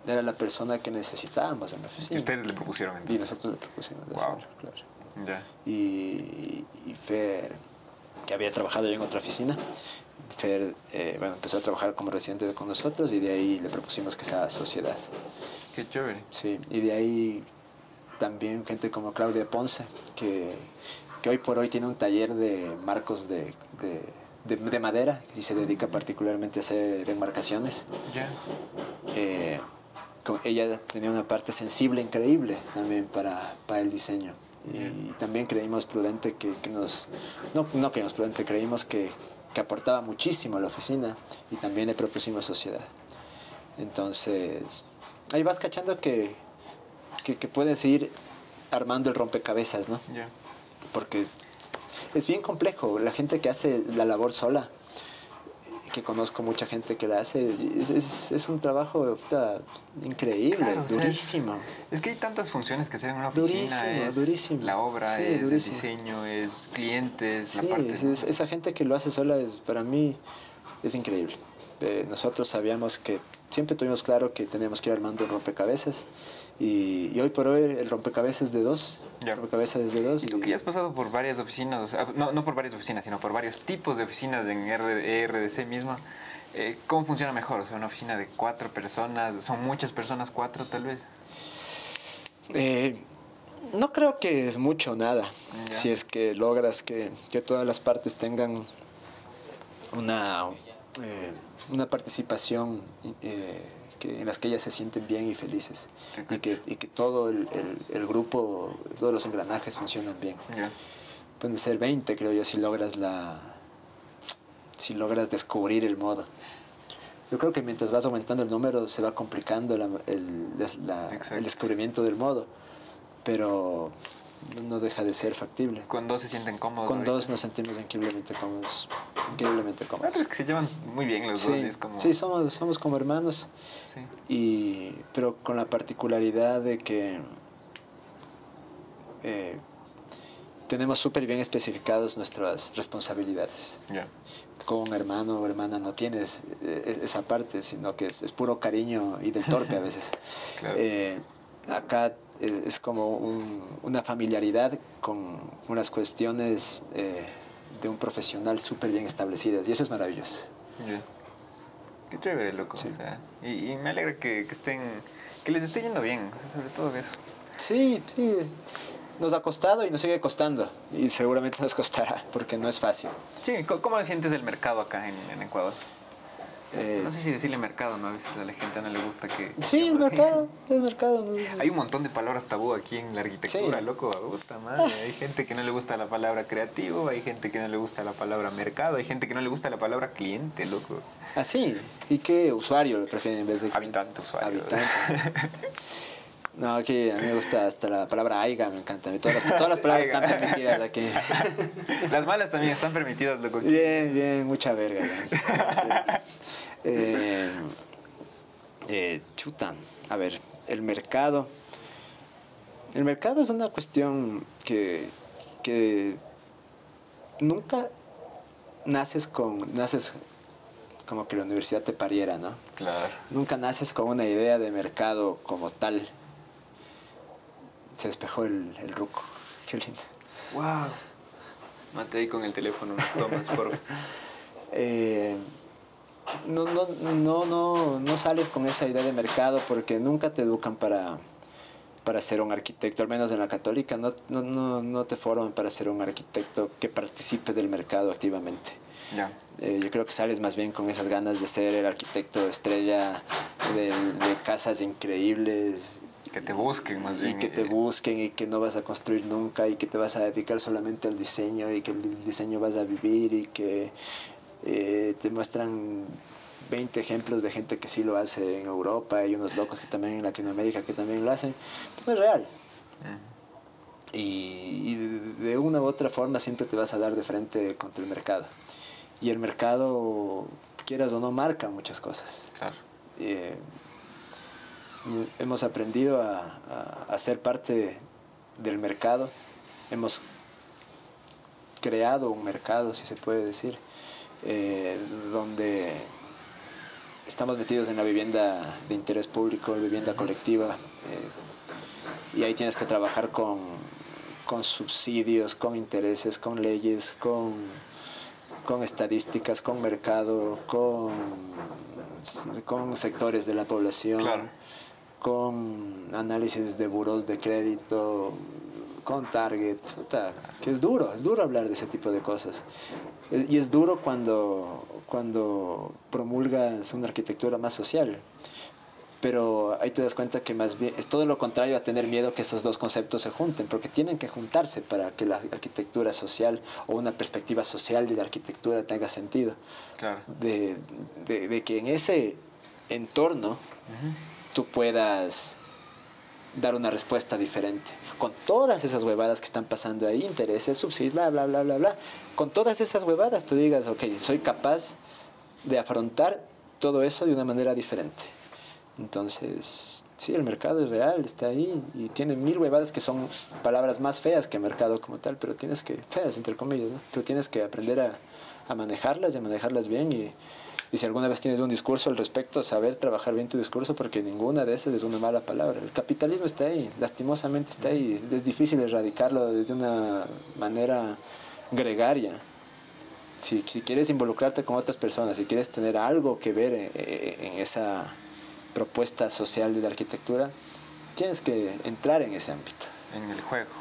era la persona que necesitábamos en la oficina. ¿Y ustedes le propusieron entonces? Y nosotros le propusimos. Wow. claro. Ya. Y, y Fer, que había trabajado ya en otra oficina, Fer eh, bueno, empezó a trabajar como residente con nosotros y de ahí le propusimos que sea sociedad. Qué chévere. Sí, y de ahí también gente como Claudia Ponce, que, que hoy por hoy tiene un taller de marcos de, de, de, madera y se dedica particularmente a hacer enmarcaciones. Ya. Eh, ella tenía una parte sensible increíble también para, para el diseño. Y, también creímos prudente que, que, nos... No, no creímos prudente, creímos que, que aportaba muchísimo a la oficina y también le propusimos sociedad. Entonces, ahí vas cachando que, que, puedes ir armando el rompecabezas, ¿no? Porque es bien complejo. La gente que hace la labor sola, que conozco mucha gente que la hace, es, es, un trabajo increíble, durísimo. es, que hay tantas funciones que hacer en una oficina. Durísimo, La obra, es el diseño, es clientes, la parte... esa gente que lo hace sola, es, para mí, es increíble. Eh, nosotros sabíamos que siempre tuvimos claro que teníamos que ir armando rompecabezas y, hoy por hoy el rompecabezas es de dos. Rompecabezas es de dos. Y tú que ya has pasado por varias oficinas, no, no por varias oficinas, sino por varios tipos de oficinas en RDC mismo, eh, ¿cómo funciona mejor? O sea, una oficina de cuatro personas, ¿son muchas personas, cuatro tal vez? Eh, no creo que es mucho o nada, si es que logras que, que, todas las partes tengan una, eh, una participación que, en las que ellas se sienten bien y felices. Y que, y que todo el, el, grupo, todos los engranajes funcionan bien. Pueden ser 20, creo yo, si logras la si logras descubrir el modo. Yo creo que mientras vas aumentando el número se va complicando el, el descubrimiento del modo, pero no deja de ser factible. Con dos se sienten cómodos. Con dos nos sentimos increíblemente cómodos. Increíblemente cómodos. es que se llevan muy bien los dos. Es como... Sí, somos, somos como hermanos. Sí. Y, pero con la particularidad de que eh, tenemos súper bien especificados nuestras responsabilidades. Yeah. Con un hermano o hermana no tienes eh, esa parte, sino que es, puro cariño y del torpe a veces. [laughs] claro. eh, acá es, como una familiaridad con unas cuestiones eh, de un profesional súper bien establecidas y eso es maravilloso. Qué chévere, loco. y, me alegra que, estén, que les esté yendo bien, sobre todo eso. Sí, sí, nos ha costado y nos sigue costando y seguramente nos costará porque no es fácil. Sí, ¿cómo sientes el mercado acá en Ecuador? Eh, no sé si decirle mercado, ¿no? A veces a la gente no le gusta que... Sí, es mercado, es mercado. Hay un montón de palabras tabú aquí en la arquitectura, loco, puta madre. Ah. Hay gente que no le gusta la palabra creativo, hay gente que no le gusta la palabra mercado, hay gente que no le gusta la palabra cliente, loco. Ah, sí. ¿Y qué usuario lo prefieren en vez de... Habitante, usuario. Habitante. [laughs] No, aquí a mí me gusta hasta la palabra aiga, me encanta. Todas las, todas las palabras [laughs] están permitidas aquí. [laughs] Las malas también están permitidas, loco. Bien, bien, mucha verga. [laughs] Eh, eh, chuta, a ver, el mercado. El mercado es una cuestión que, que nunca naces con, naces como que la universidad te pariera, ¿no? Claro. Nunca naces con una idea de mercado como tal. Se despejó el, el ruco. Qué lindo. Wow. Mate ahí con el teléfono tomas, por [laughs] eh, no, no, no, no, no sales con esa idea de mercado porque nunca te educan para, para ser un arquitecto, al menos en la católica, no, no, no, no te forman para ser un arquitecto que participe del mercado activamente. Eh, yo creo que sales más bien con esas ganas de ser el arquitecto estrella de, de casas increíbles. Que te busquen más bien. Y que te busquen y que no vas a construir nunca y que te vas a dedicar solamente al diseño y que el diseño vas a vivir y que eh, te muestran 20 ejemplos de gente que sí lo hace en Europa y unos locos que también en Latinoamérica que también lo hacen. No es real. Y, de una u otra forma siempre te vas a dar de frente contra el mercado. Y el mercado, quieras o no, marca muchas cosas. Eh, hemos aprendido a, a, ser parte del mercado. Hemos creado un mercado, si se puede decir. Eh, donde estamos metidos en la vivienda de interés público, vivienda colectiva, eh, y ahí tienes que trabajar con, con subsidios, con intereses, con leyes, con, con estadísticas, con mercado, con, con sectores de la población, con análisis de buros de crédito, con targets, que es duro, es duro hablar de ese tipo de cosas. Y es duro cuando, cuando promulgas una arquitectura más social. Pero ahí te das cuenta que más bien es todo lo contrario a tener miedo que esos dos conceptos se junten, porque tienen que juntarse para que la arquitectura social o una perspectiva social de la arquitectura tenga sentido. Claro. De, de, que en ese entorno tú puedas dar una respuesta diferente con todas esas huevadas que están pasando ahí, intereses, subsidios, bla, bla, bla, bla, bla, con todas esas huevadas tú digas, ok, soy capaz de afrontar todo eso de una manera diferente. Entonces, sí, el mercado es real, está ahí y tiene mil huevadas que son palabras más feas que mercado como tal, pero tienes que, feas entre comillas, ¿no? Tienes que aprender a, a manejarlas y a manejarlas bien y y si alguna vez tienes un discurso al respecto, saber trabajar bien tu discurso, porque ninguna de esas es una mala palabra. El capitalismo está ahí, lastimosamente está ahí. Es difícil erradicarlo desde una manera gregaria. Si, si quieres involucrarte con otras personas, si quieres tener algo que ver en, esa propuesta social de la arquitectura, tienes que entrar en ese ámbito. En el juego. [laughs]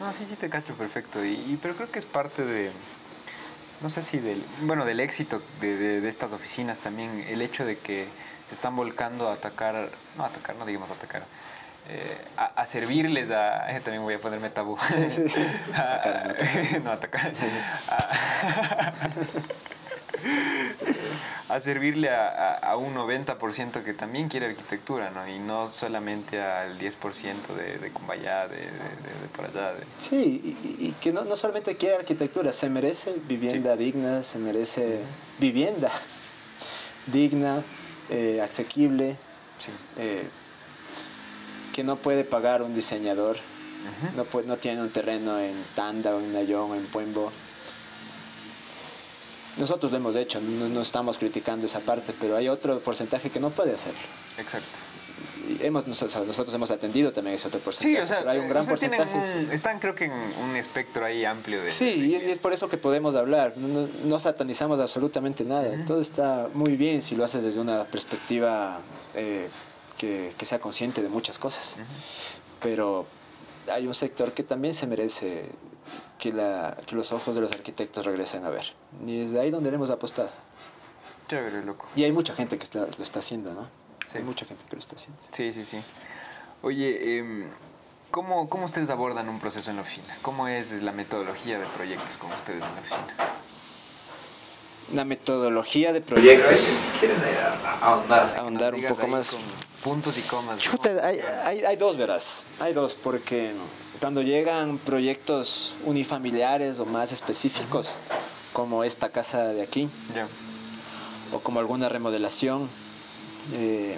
No, sí, sí te cacho perfecto. y pero creo que es parte de, no sé si del, bueno, del éxito de, estas oficinas también, el hecho de que se están volcando a atacar, no atacar, no digamos atacar, eh, a, servirles a, eh, [laughs] también voy a ponerme tabú, [laughs] [laughs] no atacar, a servirle a, a, un 90% que también quiere arquitectura, ¿no? Y no solamente al 10% de, de Cumbayá, de, de, de, por allá. Sí, y, que no, no, solamente quiere arquitectura, se merece vivienda digna, se merece vivienda [laughs] digna, eh, asequible, eh, que no puede pagar un diseñador, no, puede, no tiene un terreno en Tanda o en Nayón o en Puembo nosotros lo hemos hecho, no, estamos criticando esa parte, pero hay otro porcentaje que no puede hacerlo. Exacto. Y hemos, nosotros, hemos atendido también ese otro porcentaje. Sí, o sea, pero hay un gran porcentaje. están creo que en un espectro ahí amplio de... Sí, y es por eso que podemos hablar. No, satanizamos absolutamente nada. Todo está muy bien si lo haces desde una perspectiva eh, que, que, sea consciente de muchas cosas. Pero hay un sector que también se merece que, la, que los ojos de los arquitectos regresen a ver. Y es de ahí donde le hemos apostado. Chévere, loco. Y hay mucha gente que está, lo está haciendo, ¿no? Sí. Hay mucha gente que lo está haciendo. Sí, sí, sí. Oye, eh, ¿cómo, ¿cómo ustedes abordan un proceso en la oficina? ¿Cómo es la metodología de proyectos con ustedes en la oficina? La metodología de proyectos. Si quieren ahondar, ahondar un poco más. puntos y comas. Chuta, hay, hay, hay dos, verás. Hay dos, porque cuando llegan proyectos unifamiliares o más específicos, como esta casa de aquí, o como alguna remodelación, eh,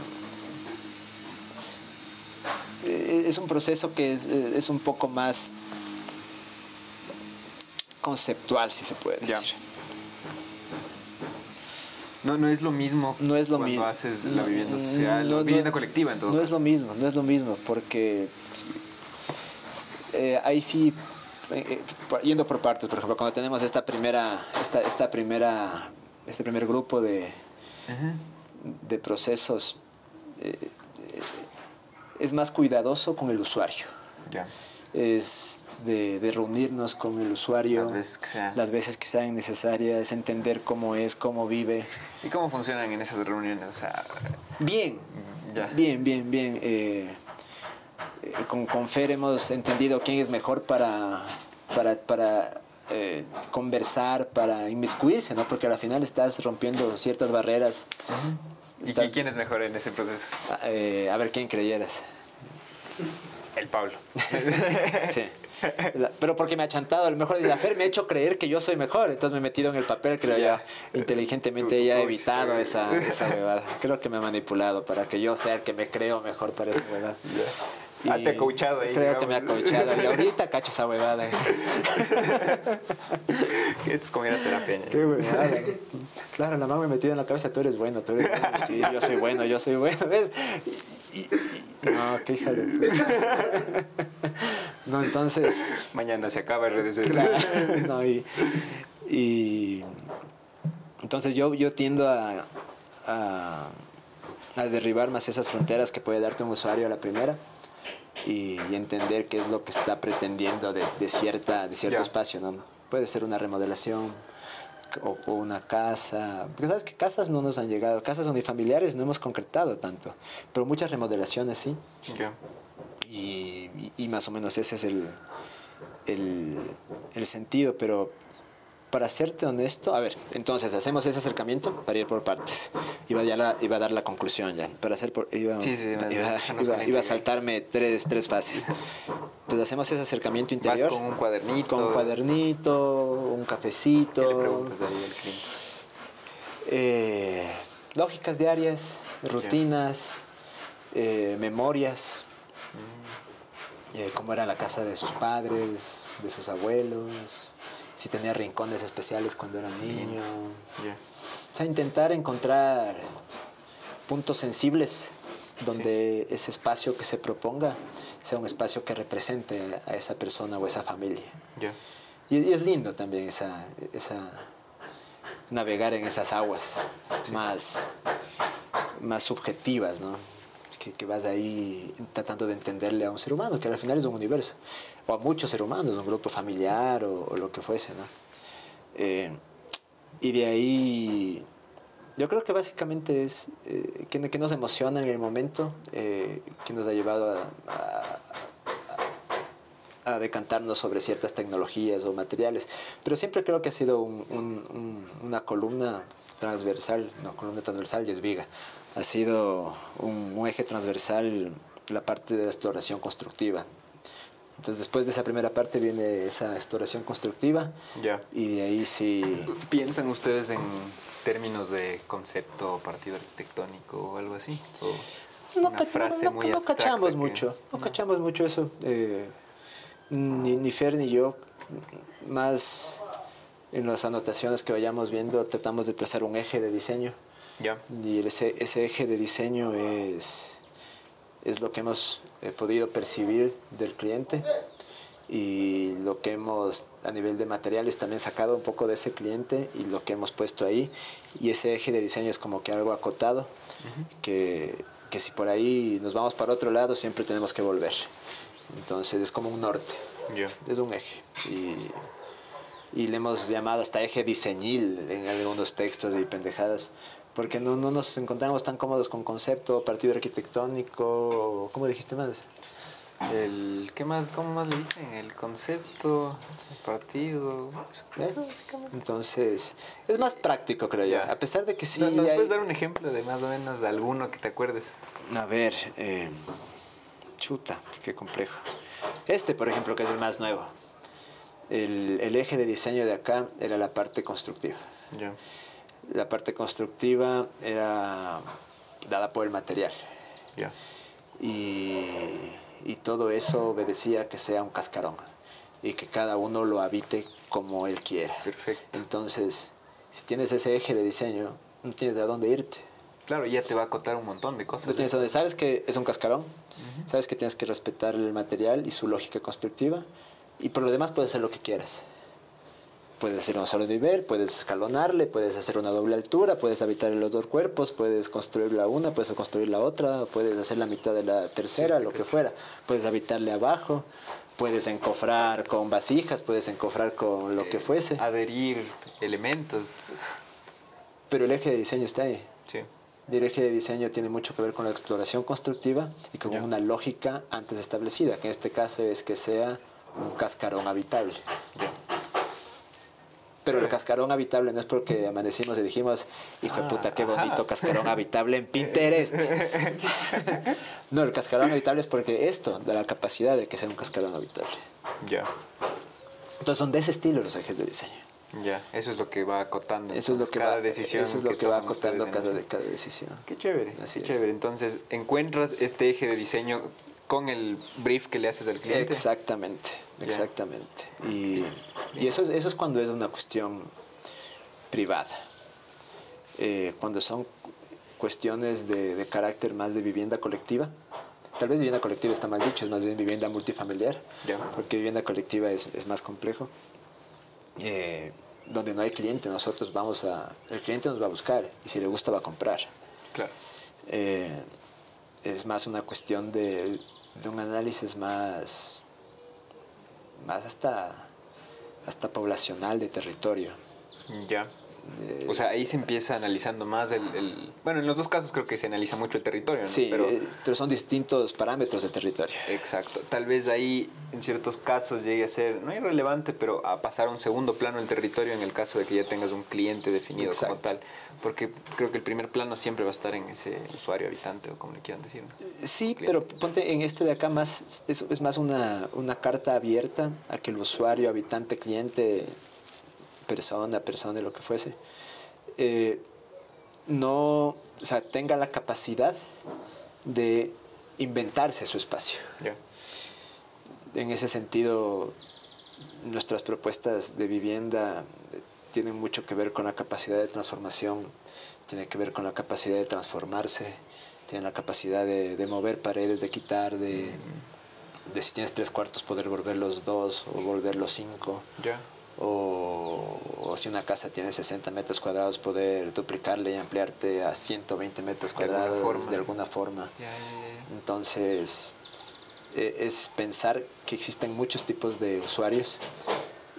eh, es un proceso que eh, es, un poco más conceptual, si se puede decir. No, no es lo mismo no es lo cuando mismo. haces la vivienda social, la vivienda colectiva en todo No es lo mismo, no es lo mismo, porque eh, ahí sí, eh, eh, yendo por partes, por ejemplo, cuando tenemos esta primera, esta, esta primera, este primer grupo de, de procesos, es más cuidadoso con el usuario. Es de, de, reunirnos con el usuario las veces, que sean. las veces que sean necesarias, entender cómo es, cómo vive. ¿Y cómo funcionan en esas reuniones? O sea, bien, bien, bien, bien. Eh, con, con Fer hemos entendido quién es mejor para, para, para eh, conversar, para inmiscuirse, ¿no? Porque al final estás rompiendo ciertas barreras. ¿Y quién es mejor en ese proceso? Ah, eh, a ver, ¿quién creyeras? El Pablo. [laughs] sí. pero porque me ha chantado, a lo mejor la Fer me ha hecho creer que yo soy mejor, entonces me he metido en el papel, creo ya inteligentemente ella ha evitado esa, [laughs] esa Creo que me ha manipulado para que yo sea el que me creo mejor para esa verdad. Ah, te ha coachado ahí. Creo que me ha coachado. Y ahorita cacho esa huevada. [laughs] Esto es como ir a terapia. Qué huevada. Claro, la mamá me metió en la cabeza, tú eres bueno, tú eres bueno. Sí, yo soy bueno, yo soy bueno. ¿Ves? Y, no, qué hija de... No, entonces... Mañana se acaba el redes claro, no, y, y... Entonces yo, yo tiendo a, a, a, derribar más esas fronteras que puede darte un usuario a la primera y, y entender qué es lo que está pretendiendo de, de cierta, de cierto espacio. ¿no? Puede ser una remodelación, o, o, una casa. Porque sabes que casas no nos han llegado, casas unifamiliares no hemos concretado tanto, pero muchas remodelaciones sí. Y, y, más o menos ese es el, el, el, sentido, pero para serte honesto, a ver, entonces hacemos ese acercamiento para ir por partes. Iba, ya la, iba a dar la conclusión ya, para hacer por, iba, sí, sí, iba, iba, iba, a saltarme tres, tres fases. Entonces hacemos ese acercamiento interior. Vas con un cuadernito. Con un cuadernito, un cafecito. ¿Qué le preguntas ahí al cliente? Eh, lógicas diarias, rutinas, eh, memorias. Mm. Eh, cómo era la casa de sus padres, de sus abuelos, si tenía rincones especiales cuando era niño. Yeah. O sea, intentar encontrar puntos sensibles donde sí. ese espacio que se proponga sea un espacio que represente a esa persona o esa familia. Yeah. Y, y, es lindo también esa, esa navegar en esas aguas sí. más, más subjetivas, ¿no? Que, que, vas ahí tratando de entenderle a un ser humano, que al final es un universo, o a muchos seres humanos, un grupo familiar o, lo que fuese, ¿no? Eh, y de ahí yo creo que básicamente es eh, que, nos emociona en el momento, eh, que nos ha llevado a, a, a, decantarnos sobre ciertas tecnologías o materiales. Pero siempre creo que ha sido un, un, un, una columna transversal, no, columna transversal y es viga. Ha sido un, eje transversal la parte de la exploración constructiva. Entonces después de esa primera parte viene esa exploración constructiva yeah. y de ahí sí... ¿Piensan ustedes en términos de concepto partido arquitectónico o algo así? ¿O no, una frase no, no, no cachamos que... mucho, no, cachamos mucho eso. Eh, ni, ni Fer ni yo, más en las anotaciones que vayamos viendo, tratamos de trazar un eje de diseño. Yeah. Y ese, ese eje de diseño es, es lo que hemos eh, podido percibir del cliente y lo que hemos a nivel de materiales también sacado un poco de ese cliente y lo que hemos puesto ahí. Y ese eje de diseño es como que algo acotado uh -huh. que, que, si por ahí nos vamos para otro lado siempre tenemos que volver. Entonces es como un norte. Yeah. es un eje. Y, y, le hemos llamado hasta eje diseñil en algunos textos y pendejadas porque no, no nos encontramos tan cómodos con concepto, partido arquitectónico, ¿cómo dijiste más? el ¿qué más cómo más le dicen? el concepto el partido ¿Eh? entonces es más práctico creo yo a pesar de que sí ¿Nos, hay... puedes dar un ejemplo de más o menos alguno que te acuerdes? a ver eh, chuta qué complejo este por ejemplo que es el más nuevo el, el eje de diseño de acá era la parte constructiva yeah. La parte constructiva era dada por el material yeah. y y todo eso obedecía a que sea un cascarón y que cada uno lo habite como él quiera. Perfecto. Entonces, si tienes ese eje de diseño, no tienes a dónde irte. Claro, ya te va a acotar un montón de cosas. No tienes donde, sabes que es un cascarón, uh -huh. sabes que tienes que respetar el material y su lógica constructiva, y por lo demás puedes hacer lo que quieras. Puedes hacer un solo nivel, puedes escalonarle, puedes hacer una doble altura, puedes habitar los dos cuerpos, puedes construir la una, puedes construir la otra, puedes hacer la mitad de la tercera, sí, lo que fuera. Puedes habitarle abajo, puedes encofrar con vasijas, puedes encofrar con lo eh, que fuese. Adherir elementos. Pero el eje de diseño está ahí. Sí. El eje de diseño tiene mucho que ver con la exploración constructiva y con yeah. una lógica antes establecida, que en este caso es que sea un cascarón habitable. Yeah. Pero el cascarón habitable no es porque amanecimos y dijimos, hijo de puta, qué bonito cascarón habitable en Pinterest. [laughs] no, el cascarón habitable es porque esto da la capacidad de que sea un cascarón habitable. Ya. Entonces son de ese estilo los ejes de diseño. Ya, eso es lo que va acotando. Eso es lo que cada va, decisión. Eso es lo que, que va acotando cada, cada decisión. Qué chévere. Así qué es. chévere. Entonces, encuentras este eje de diseño con el brief que le haces al cliente. Exactamente, exactamente. Y, y, eso, eso es cuando es una cuestión privada. Eh, cuando son cuestiones de, de, carácter más de vivienda colectiva, tal vez vivienda colectiva está mal dicho, es más bien vivienda multifamiliar, porque vivienda colectiva es, es más complejo. Eh, donde no hay cliente, nosotros vamos a, el cliente nos va a buscar y si le gusta va a comprar. Claro. Eh, es más una cuestión de, de, un análisis más, más hasta, hasta poblacional de territorio. Ya o sea, ahí se empieza analizando más el, Bueno, en los dos casos creo que se analiza mucho el territorio, ¿no? Sí, pero, eh, pero son distintos parámetros de territorio. Exacto. Tal vez ahí en ciertos casos llegue a ser, no irrelevante, pero a pasar a un segundo plano el territorio en el caso de que ya tengas un cliente definido como tal. Porque creo que el primer plano siempre va a estar en ese usuario habitante o como le quieran decir. Sí, pero ponte en este de acá más, es, es más una, una carta abierta a que el usuario, habitante, cliente persona, persona, lo que fuese, eh, no, o sea, tenga la capacidad de inventarse su espacio. En ese sentido, nuestras propuestas de vivienda tienen mucho que ver con la capacidad de transformación, tiene que ver con la capacidad de transformarse, tiene la capacidad de, mover paredes, de quitar, de, de, si tienes tres cuartos poder volverlos dos o volverlos cinco. O, si una casa tiene 60 metros cuadrados, poder duplicarle y ampliarte a 120 metros cuadrados de alguna forma. Entonces, e, es pensar que existen muchos tipos de usuarios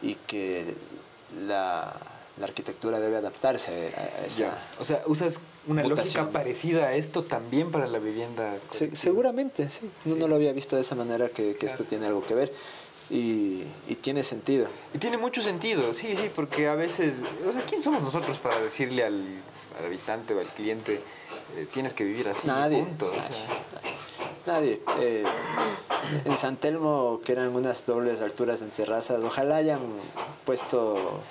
y que la, arquitectura debe adaptarse a esa. O sea, usas una lógica parecida a esto también para la vivienda. seguramente, sí. No, lo había visto de esa manera que, esto tiene algo que ver. Y, tiene sentido. Y tiene mucho sentido, sí, sí, porque a veces, o sea, ¿quién somos nosotros para decirle al, habitante o al cliente, eh, tienes que vivir así? Nadie. nadie. Eh, en San Telmo, que eran unas dobles alturas en terrazas, ojalá hayan puesto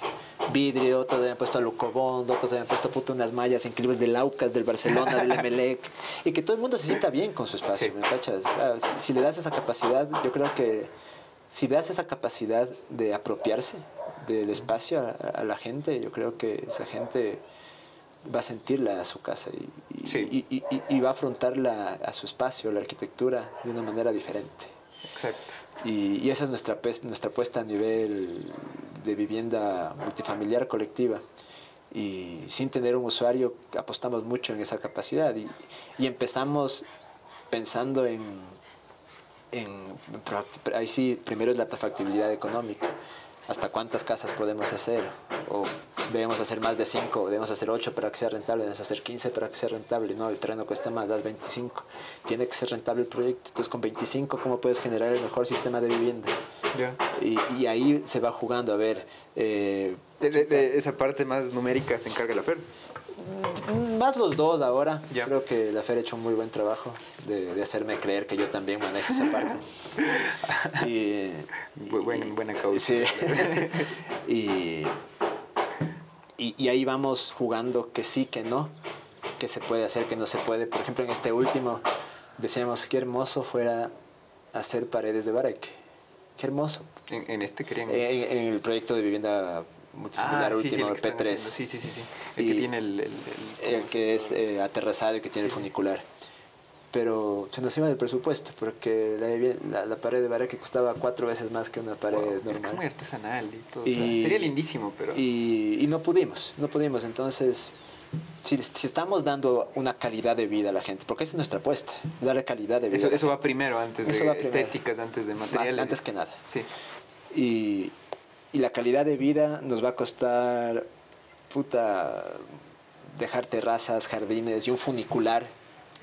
vidrio, otros hayan puesto alucobond, otros hayan puesto puto unas mallas increíbles del Aucas, del Barcelona, del [laughs] Emelec, y que todo el mundo se sienta bien con su espacio, ¿me cachas? si, le das esa capacidad, yo creo que si das esa capacidad de apropiarse del espacio a, la gente, yo creo que esa gente va a sentirla a su casa y, y, va a afrontarla a su espacio, la arquitectura, de una manera diferente. Exacto. Y, esa es nuestra, nuestra apuesta a nivel de vivienda multifamiliar colectiva. Y sin tener un usuario, apostamos mucho en esa capacidad y empezamos pensando en en, ahí sí, primero es la factibilidad económica. ¿Hasta cuántas casas podemos hacer? O debemos hacer más de 5, debemos hacer 8 para que sea rentable, debemos hacer 15 para que sea rentable. No, el terreno cuesta más, das 25. Tiene que ser rentable el proyecto. Entonces, con 25, ¿cómo puedes generar el mejor sistema de viviendas? Y, y, ahí se va jugando a ver. Eh, de, esa parte más numérica se encarga la FER. Mm, más los dos ahora. Creo que la FER ha hecho un muy buen trabajo de, hacerme creer que yo también manejo esa parte. [laughs] y, buena, causa. [laughs] y, y, ahí vamos jugando que sí, que no, que se puede hacer, que no se puede. Por ejemplo, en este último decíamos que hermoso fuera hacer paredes de baraque. Qué hermoso. ¿En, este querían? En, en el proyecto de vivienda multifamiliar ah, último, P3. Sí, sí, sí, sí. El que tiene el... El, que es eh, aterrazado y que tiene el funicular. Pero se nos iba del presupuesto, porque la, la, pared de baraque costaba cuatro veces más que una pared normal. Es que es muy artesanal y todo. sería lindísimo, pero... Y, y, no pudimos, no pudimos. Entonces, si, si, estamos dando una calidad de vida a la gente, porque esa es nuestra apuesta, darle calidad de vida. Eso, eso va primero, antes de estéticas, antes de materiales. antes que nada. Sí. Y, y la calidad de vida nos va a costar, puta, dejar terrazas, jardines y un funicular.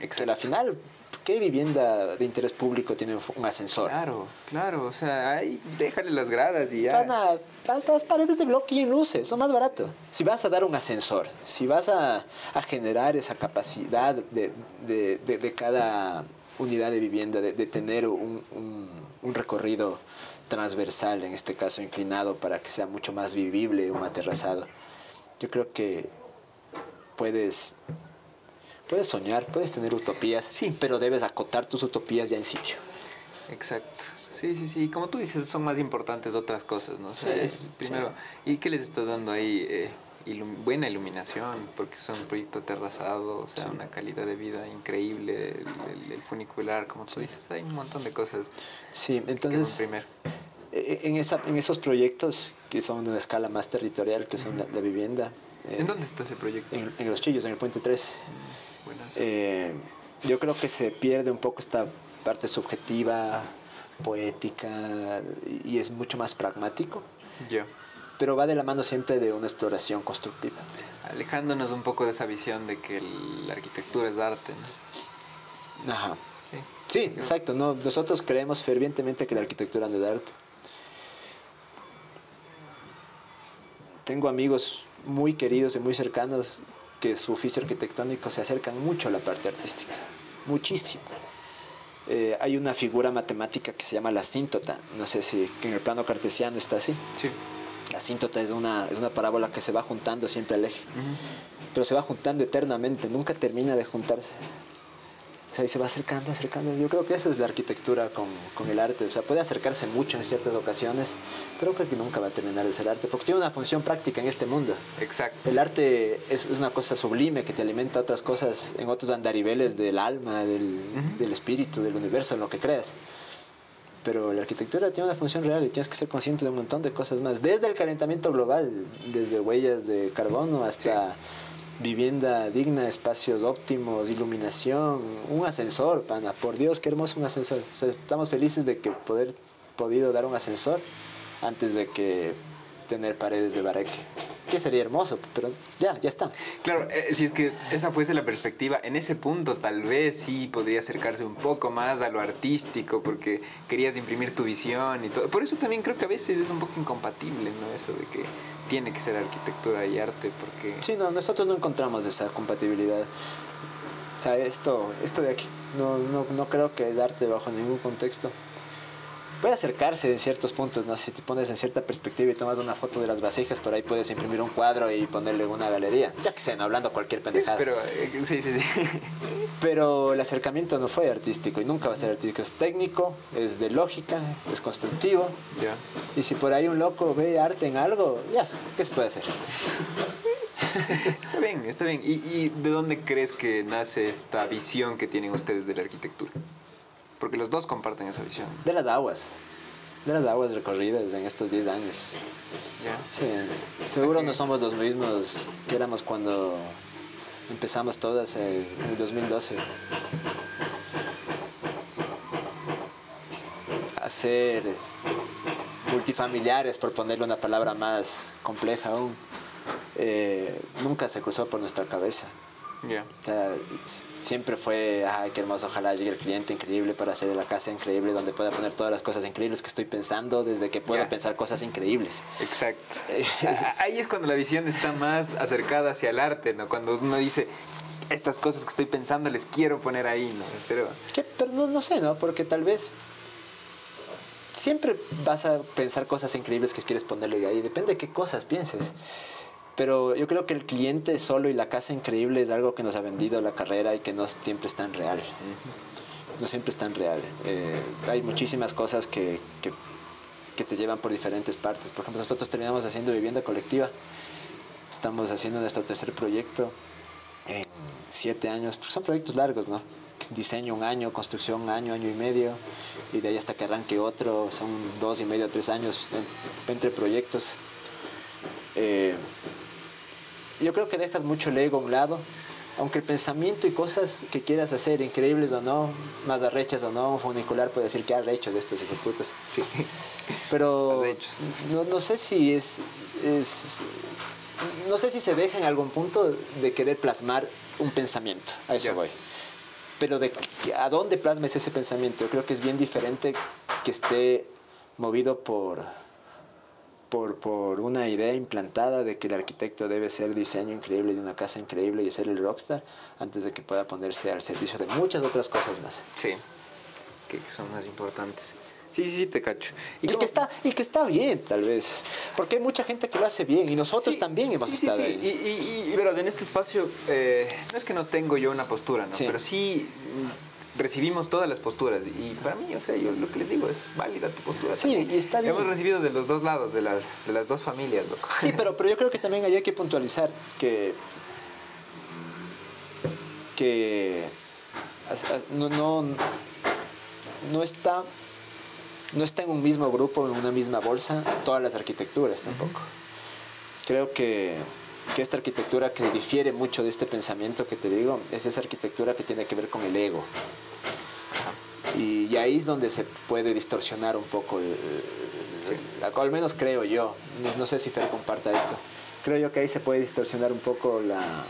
Exacto. al final, ¿qué vivienda de interés público tiene un ascensor? Claro, claro, o sea, ahí déjale las gradas y ya. Van a, las paredes de bloque y en luces, lo más barato. Si vas a dar un ascensor, si vas a, a generar esa capacidad de, de, de, cada unidad de vivienda, de, tener un, un, un recorrido transversal, en este caso inclinado, para que sea mucho más vivible un aterrazado. Yo creo que puedes, puedes soñar, puedes tener utopías, sí. pero debes acotar tus utopías ya en sitio. Exacto. Sí, sí, sí. Como tú dices, son más importantes otras cosas, ¿no? sí, primero, ¿y qué les estás dando ahí? Eh, buena iluminación, porque son un proyecto terrazado, o sea, una calidad de vida increíble, el, funicular, como tú dices, hay un montón de cosas. Sí, entonces, e, e, en, esa, en esos proyectos que son de una escala más territorial, que son de vivienda. ¿En dónde está ese proyecto? En, Los Chillos, en el Puente 3. Mm, eh, yo creo que se pierde un poco esta parte subjetiva, poética, y es mucho más pragmático. Ya pero va de la mano siempre de una exploración constructiva. Alejándonos un poco de esa visión de que la arquitectura es arte. ¿no? Ajá. Sí, exacto. ¿no? Nosotros creemos fervientemente que la arquitectura no es arte. Tengo amigos muy queridos y muy cercanos que su oficio arquitectónico se acercan mucho a la parte artística, muchísimo. Eh, hay una figura matemática que se llama la asíntota, no sé si en el plano cartesiano está así. Sí. La asíntota es una, es una parábola que se va juntando siempre al eje, pero se va juntando eternamente, nunca termina de juntarse. O sea, y se va acercando, acercando. Yo creo que eso es la arquitectura con, con, el arte. O sea, puede acercarse mucho en ciertas ocasiones, pero creo que nunca va a terminar de ser arte, porque tiene una función práctica en este mundo. Exacto. El arte es, es una cosa sublime que te alimenta otras cosas en otros andariveles del alma, del, del espíritu, del universo, en lo que creas pero la arquitectura tiene una función real y tienes que ser consciente de un montón de cosas más, desde el calentamiento global, desde huellas de carbono hasta vivienda digna, espacios óptimos, iluminación, un ascensor, pana, por Dios, qué hermoso un ascensor. estamos felices de que poder podido dar un ascensor antes de que tener paredes de bareque. Que sería hermoso, pero ya, ya está. Claro, eh, si es que esa fuese la perspectiva, en ese punto tal vez sí podría acercarse un poco más a lo artístico, porque querías imprimir tu visión y todo. Por eso también creo que a veces es un poco incompatible, ¿no? Eso de que tiene que ser arquitectura y arte, porque... Sí, no, nosotros no encontramos esa compatibilidad. O sea, esto, esto de aquí, no, no, no creo que es arte bajo ningún contexto puede acercarse en ciertos puntos, ¿no? Si te pones en cierta perspectiva y tomas una foto de las vasijas, por ahí puedes imprimir un cuadro y ponerle una galería. Ya que sé, no hablando cualquier pendejada. pero, eh, sí, sí, sí. [laughs] Pero el acercamiento no fue artístico y nunca va a ser artístico. Es técnico, es de lógica, es constructivo. Ya. Y si por ahí un loco ve arte en algo, ya, ¿qué se puede hacer? está bien, está bien. ¿Y, ¿Y de dónde crees que nace esta visión que tienen ustedes de la arquitectura? Porque los dos comparten esa visión. De las aguas. De las aguas recorridas en estos 10 años. ¿Ya? Sí, seguro no somos los mismos que éramos cuando empezamos todas en el 2012. Hacer multifamiliares, por ponerle una palabra más compleja aún, eh, nunca se cruzó por nuestra cabeza. O sea, siempre fue, ay, qué hermoso, ojalá llegue el cliente increíble para hacer la casa increíble donde pueda poner todas las cosas increíbles que estoy pensando desde que puedo pensar cosas increíbles. Exacto. [laughs] Ahí es cuando la visión está más acercada hacia el arte, ¿no? Cuando uno dice, estas cosas que estoy pensando les quiero poner ahí, ¿no? Pero, Pero no, no sé, ¿no? Porque tal vez siempre vas a pensar cosas increíbles que quieres ponerle ahí, depende de qué cosas pienses. Pero yo creo que el cliente solo y la casa increíble es algo que nos ha vendido la carrera y que no siempre es tan real. No siempre es tan real. Eh, hay muchísimas cosas que, que, te llevan por diferentes partes. Por ejemplo, nosotros terminamos haciendo vivienda colectiva. Estamos haciendo nuestro tercer proyecto en siete años. Son proyectos largos, ¿no? Diseño un año, construcción un año, año y medio. Y de ahí hasta que arranque otro, son dos y medio, tres años entre proyectos. Eh, yo creo que dejas mucho el ego a un lado, aunque el pensamiento y cosas que quieras hacer, increíbles o no, más arrechas o no, un funicular puede decir que arrecho de estos hijos. Sí. Pero no, no, sé si es, es, no sé si se deja en algún punto de querer plasmar un pensamiento, a eso voy. Pero de a dónde plasmes ese pensamiento, yo creo que es bien diferente que esté movido por por, por una idea implantada de que el arquitecto debe ser diseño increíble de una casa increíble y ser el rockstar antes de que pueda ponerse al servicio de muchas otras cosas más. Sí, que son más importantes. Sí, sí, sí, te cacho. Y, que está, y que está bien, tal vez. Porque hay mucha gente que lo hace bien y nosotros también hemos estado ahí. Y, y, y, verás, en este espacio, eh, no es que no tengo yo una postura, ¿no? Pero sí recibimos todas las posturas y para mí, o sea, yo lo que les digo es válida tu postura. Sí, y está bien. Hemos recibido de los dos lados, de las, de las dos familias, loco. Sí, [laughs] pero, pero yo creo que también hay que puntualizar que, que no, no, no está no está en un mismo grupo, en una misma bolsa, todas las arquitecturas tampoco. Creo que, que, esta arquitectura que difiere mucho de este pensamiento que te digo, es esa arquitectura que tiene que ver con el ego. Y, ahí es donde se puede distorsionar un poco, el, al menos creo yo, no, sé si Fer comparta esto, creo yo que ahí se puede distorsionar un poco la,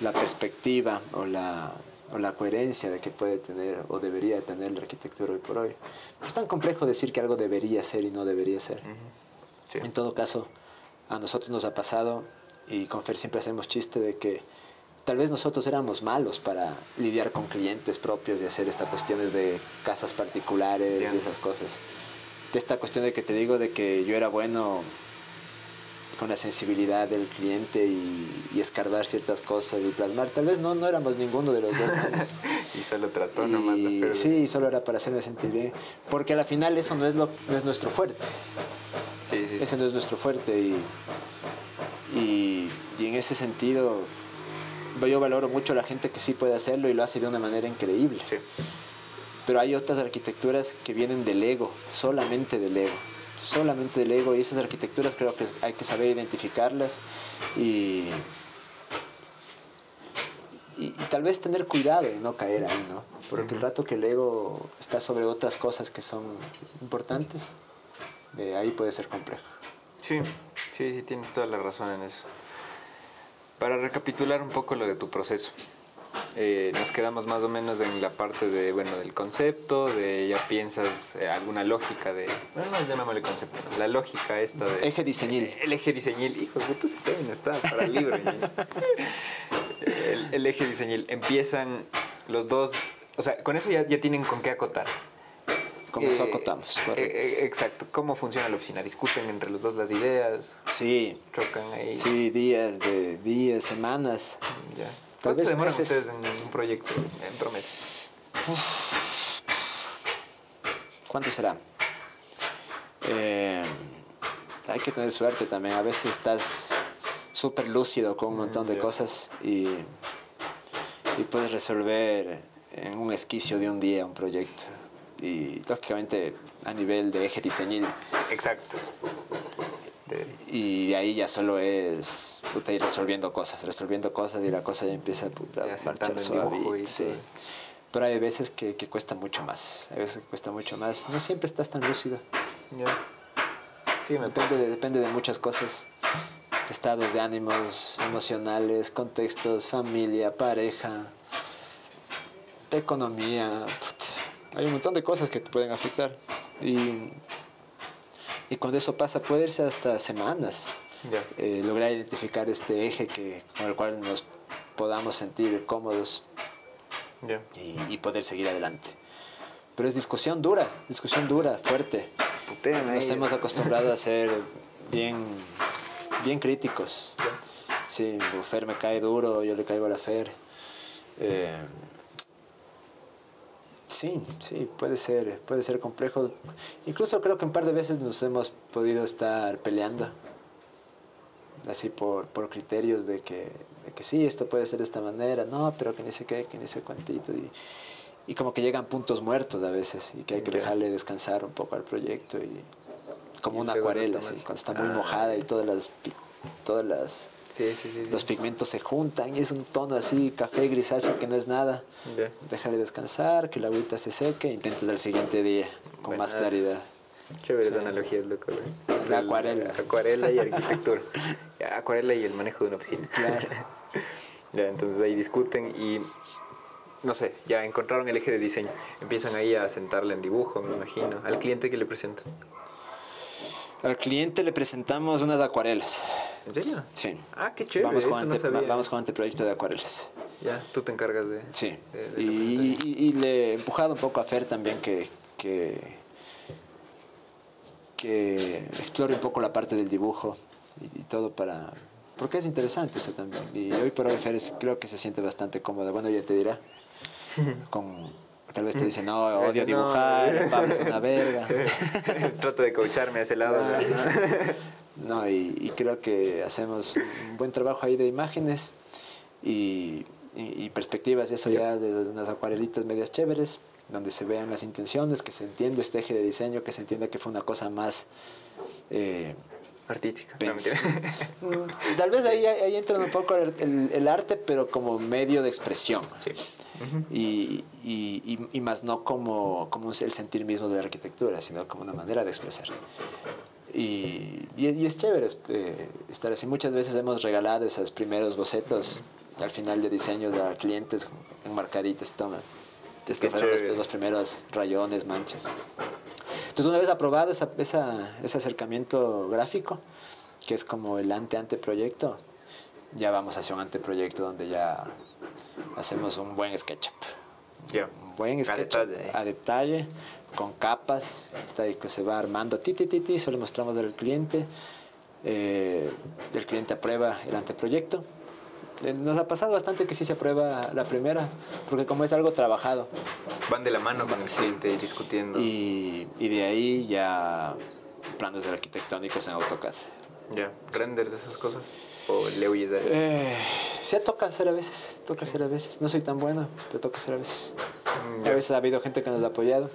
la perspectiva o la, o la coherencia de que puede tener o debería tener la arquitectura hoy por hoy. es tan complejo decir que algo debería ser y no debería ser. En todo caso, a nosotros nos ha pasado, y con Fer siempre hacemos chiste de que tal vez nosotros éramos malos para lidiar con clientes propios y hacer estas cuestiones de casas particulares y esas cosas. De esta cuestión de que te digo de que yo era bueno con la sensibilidad del cliente y, escarbar ciertas cosas y plasmar. Tal vez no, no éramos ninguno de los dos. [laughs] y solo trató nomás la Sí, solo era para hacerme sentir bien. Porque a la final eso no es, lo, no es nuestro fuerte. Sí, sí, Ese no es nuestro fuerte y, y, y en ese sentido yo valoro mucho a la gente que sí puede hacerlo y lo hace de una manera increíble. Pero hay otras arquitecturas que vienen del ego, solamente del ego solamente del ego y esas arquitecturas creo que hay que saber identificarlas y, y, tal vez tener cuidado y no caer ahí, ¿no? Porque el rato que el ego está sobre otras cosas que son importantes, de ahí puede ser complejo. Sí, sí, sí, tienes toda la razón en eso. Para recapitular un poco lo de tu proceso. Eh, nos quedamos más o menos en la parte de, bueno, del concepto, de ya piensas eh, alguna lógica de, bueno, no llamémosle concepto, la lógica esta de... Eje diseñil. El, eje diseñil, hijo de puta, ese término está para el libro. el, eje diseñil. Empiezan los dos, o sea, con eso ya, ya tienen con qué acotar. Eso eh, acotamos. exacto. ¿Cómo funciona la oficina? ¿Discuten entre los dos las ideas? Sí. ¿Chocan ahí? Sí, días, de días, semanas. Ya. ¿Cuánto se demoran ustedes en un proyecto en promedio? ¿Cuánto será? Eh, hay que tener suerte también. A veces estás súper lúcido con un montón de cosas y, y puedes resolver en un esquicio de un día un proyecto. Y lógicamente a nivel de eje diseñil. Exacto. Y ahí ya solo es puta, ir resolviendo cosas, resolviendo cosas y la cosa ya empieza puta, a marchar suave. Sí. Pero hay veces que, que, cuesta mucho más, hay veces que cuesta mucho más. No siempre estás tan lúcido. Sí, me depende, de, depende de muchas cosas, estados de ánimos emocionales, contextos, familia, pareja, economía. Hay un montón de cosas que te pueden afectar. Y y cuando eso pasa puede irse hasta semanas. Eh, lograr identificar este eje que, con el cual nos podamos sentir cómodos y, poder seguir adelante. Pero es discusión dura, discusión dura, fuerte. Nos hemos acostumbrado a ser bien, bien críticos. Sí, Fer me cae duro, yo le caigo a la Fer. Eh, Sí, sí, puede ser, puede ser complejo. Incluso creo que un par de veces nos hemos podido estar peleando, así por, por criterios de que, de que sí, esto puede ser de esta manera, no, pero que ni sé qué, que ni sé cuantito. Y, y como que llegan puntos muertos a veces y que hay que dejarle descansar un poco al proyecto y como una acuarela, así, cuando está muy ah. mojada y todas las, todas las los pigmentos se juntan y es un tono así, café grisáceo que no es nada. Déjale descansar, que la agüita se seque, intentas el siguiente día con más claridad. Chévere sí. analogía, loco. La acuarela. Acuarela y [laughs] arquitectura. acuarela y el manejo de una oficina. Claro. [laughs] ya, entonces ahí discuten y no sé, ya encontraron el eje de diseño. Empiezan ahí a sentarle en dibujo, me imagino. Al cliente que le presentan. Al cliente le presentamos unas acuarelas. ¿En serio? Sí. Ah, qué chévere. Vamos con, ante, vamos con anteproyecto de acuarelas. Ya, tú te encargas de... Sí. y, y, le he empujado un poco a Fer también que, que, que explore un poco la parte del dibujo y, todo para... Porque es interesante eso también. Y hoy por hoy Fer creo que se siente bastante cómoda. Bueno, ya te dirá. [laughs] con tal vez te dicen, no, odio dibujar, Pablo es una verga. [laughs] Trato de coacharme a ese lado. No, [laughs] y, creo que hacemos un buen trabajo ahí de imágenes y, perspectivas, y eso ya de unas acuarelitas medias chéveres, donde se vean las intenciones, que se entiende este eje de diseño, que se entienda que fue una cosa más... Eh, Artística. Mm, [laughs] tal vez ahí, ahí entra un poco el, arte, pero como medio de expresión. Sí. Y, y, y, más no como, como el sentir mismo de la arquitectura, sino como una manera de expresar. Y, y, es chévere eh, estar así. Muchas veces hemos regalado esos primeros bocetos al final de diseños a clientes enmarcaditos. Toma, estos fueron los, los, primeros rayones, manchas. Entonces, una vez aprobado esa, esa, ese acercamiento gráfico, que es como el ante-anteproyecto, ya vamos hacia un anteproyecto donde ya hacemos un buen SketchUp. Un buen SketchUp a detalle con capas, que se va armando, ti, ti, ti, ti, eso le mostramos al cliente, eh, el cliente aprueba el anteproyecto. Eh, nos ha pasado bastante que sí se aprueba la primera, porque como es algo trabajado. Van de la mano con el cliente discutiendo. Y, y de ahí ya planos arquitectónicos en AutoCAD. Ya, renders de esas cosas. ¿O le huyes de eh, Sí, toca hacer a veces, toca hacer a veces. No soy tan bueno, pero toca hacer a veces. Mm, a veces ha habido gente que nos ha apoyado.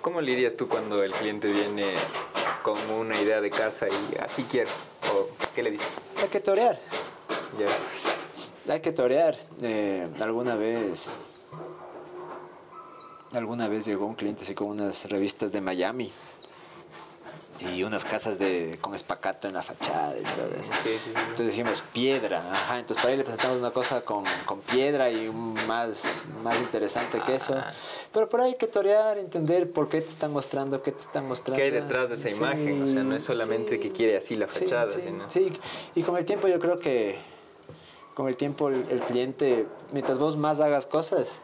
¿Cómo lidias tú cuando el cliente viene con una idea de casa y así quiere? ¿O qué le dices? Hay que torear. Hay que torear. Eh, alguna vez. Alguna vez llegó un cliente así con unas revistas de Miami y unas casas de, con espacato en la fachada y todo eso. Entonces dijimos piedra, ajá, entonces para ahí le presentamos una cosa con, con piedra y más, más interesante que eso. Pero por ahí hay que torear, entender por qué te están mostrando, qué te están mostrando. ¿Qué hay detrás de esa imagen? O sea, no es solamente que quiere así la fachada. Sino... Sí, y con el tiempo yo creo que con el tiempo el, el cliente, mientras vos más hagas cosas,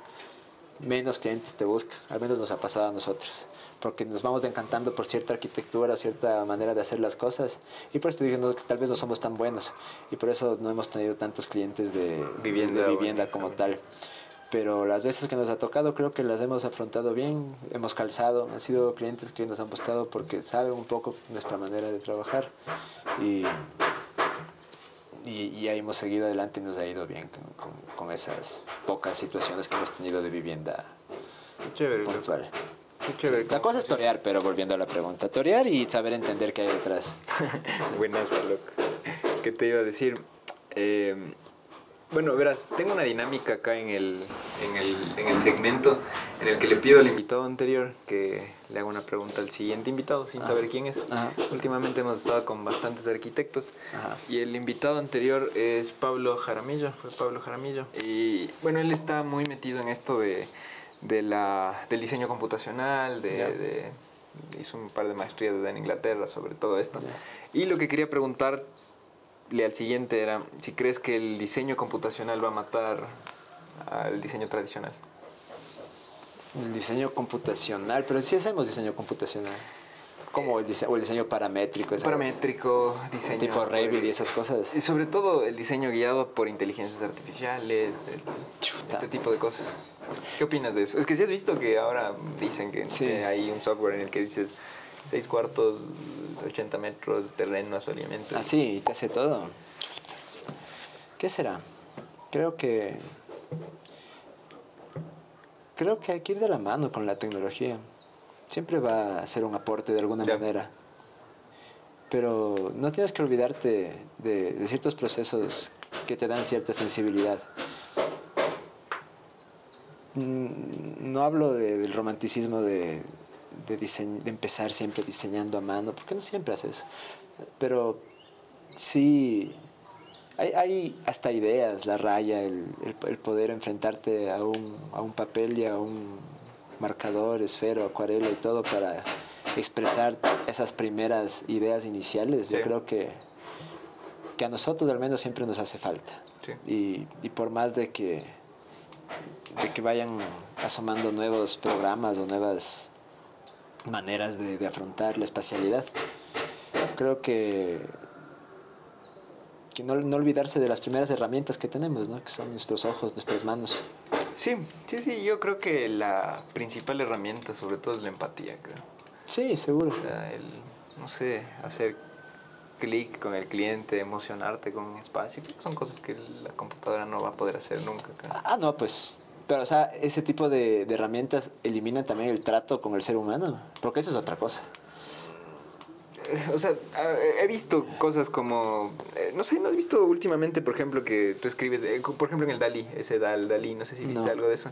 menos clientes te busca. Al menos nos ha pasado a nosotros porque nos vamos encantando por cierta arquitectura, cierta manera de hacer las cosas. Y por eso dije que tal vez no somos tan buenos. Y por eso no hemos tenido tantos clientes de vivienda, vivienda como tal. Pero las veces que nos ha tocado creo que las hemos afrontado bien, hemos calzado, han sido clientes que nos han buscado porque saben un poco nuestra manera de trabajar y, y, ahí hemos seguido adelante y nos ha ido bien con, con, esas pocas situaciones que hemos tenido de vivienda Chévere, puntual. La cosa es torear, pero volviendo a la pregunta, torear y saber entender qué hay detrás. [laughs] Buenas, loco. ¿Qué te iba a decir? Eh, bueno, verás, tengo una dinámica acá en el, en, el, en el segmento en el que le pido al invitado anterior que le haga una pregunta al siguiente invitado sin saber quién es. Últimamente hemos estado con bastantes arquitectos y el invitado anterior es Pablo Jaramillo, fue Pablo Jaramillo. Y bueno, él está muy metido en esto de de la, del diseño computacional, de, hizo un par de maestrías en Inglaterra sobre todo esto. Y lo que quería preguntarle al siguiente era si crees que el diseño computacional va a matar al diseño tradicional. El diseño computacional, pero sí hacemos diseño computacional. Como el, diseño, o el diseño paramétrico. Paramétrico, diseño... Tipo Revit y esas cosas. Y sobre todo el diseño guiado por inteligencias artificiales, este tipo de cosas. ¿Qué opinas de eso? Es que si has visto que ahora dicen que hay un software en el que dices 6 cuartos, 80 metros, terreno, alimento. Ah, sí, te hace todo. ¿Qué será? Creo que... Creo que hay que ir de la mano con la tecnología. Siempre va a ser un aporte de alguna manera. Pero no tienes que olvidarte de ciertos procesos que te dan cierta sensibilidad. Mm, no hablo del romanticismo de, de, empezar siempre diseñando a mano, porque no siempre haces eso. Pero sí, hay, hasta ideas, la raya, el, poder enfrentarte a un, a un, papel y a un marcador, esfero, acuarela y todo para expresar esas primeras ideas iniciales. Yo creo que, que a nosotros al menos siempre nos hace falta. Y, y por más de que de que vayan asomando nuevos programas o nuevas maneras de, afrontar la espacialidad. Creo que, que no, olvidarse de las primeras herramientas que tenemos, ¿no? que son nuestros ojos, nuestras manos. Sí, sí, sí, yo creo que la principal herramienta sobre todo es la empatía, creo. Sí, seguro. O sea, el, no sé, hacer clic con el cliente, emocionarte con un espacio, son cosas que la computadora no va a poder hacer nunca. Ah, no, pues. Pero, o sea, ese tipo de, de herramientas eliminan también el trato con el ser humano, porque eso es otra cosa [laughs] o sea, he visto cosas como, eh, no sé, ¿no has visto últimamente, por ejemplo, que tú escribes, eh, por ejemplo, en el Dalí, ese Dal, Dalí, no sé si viste algo de eso?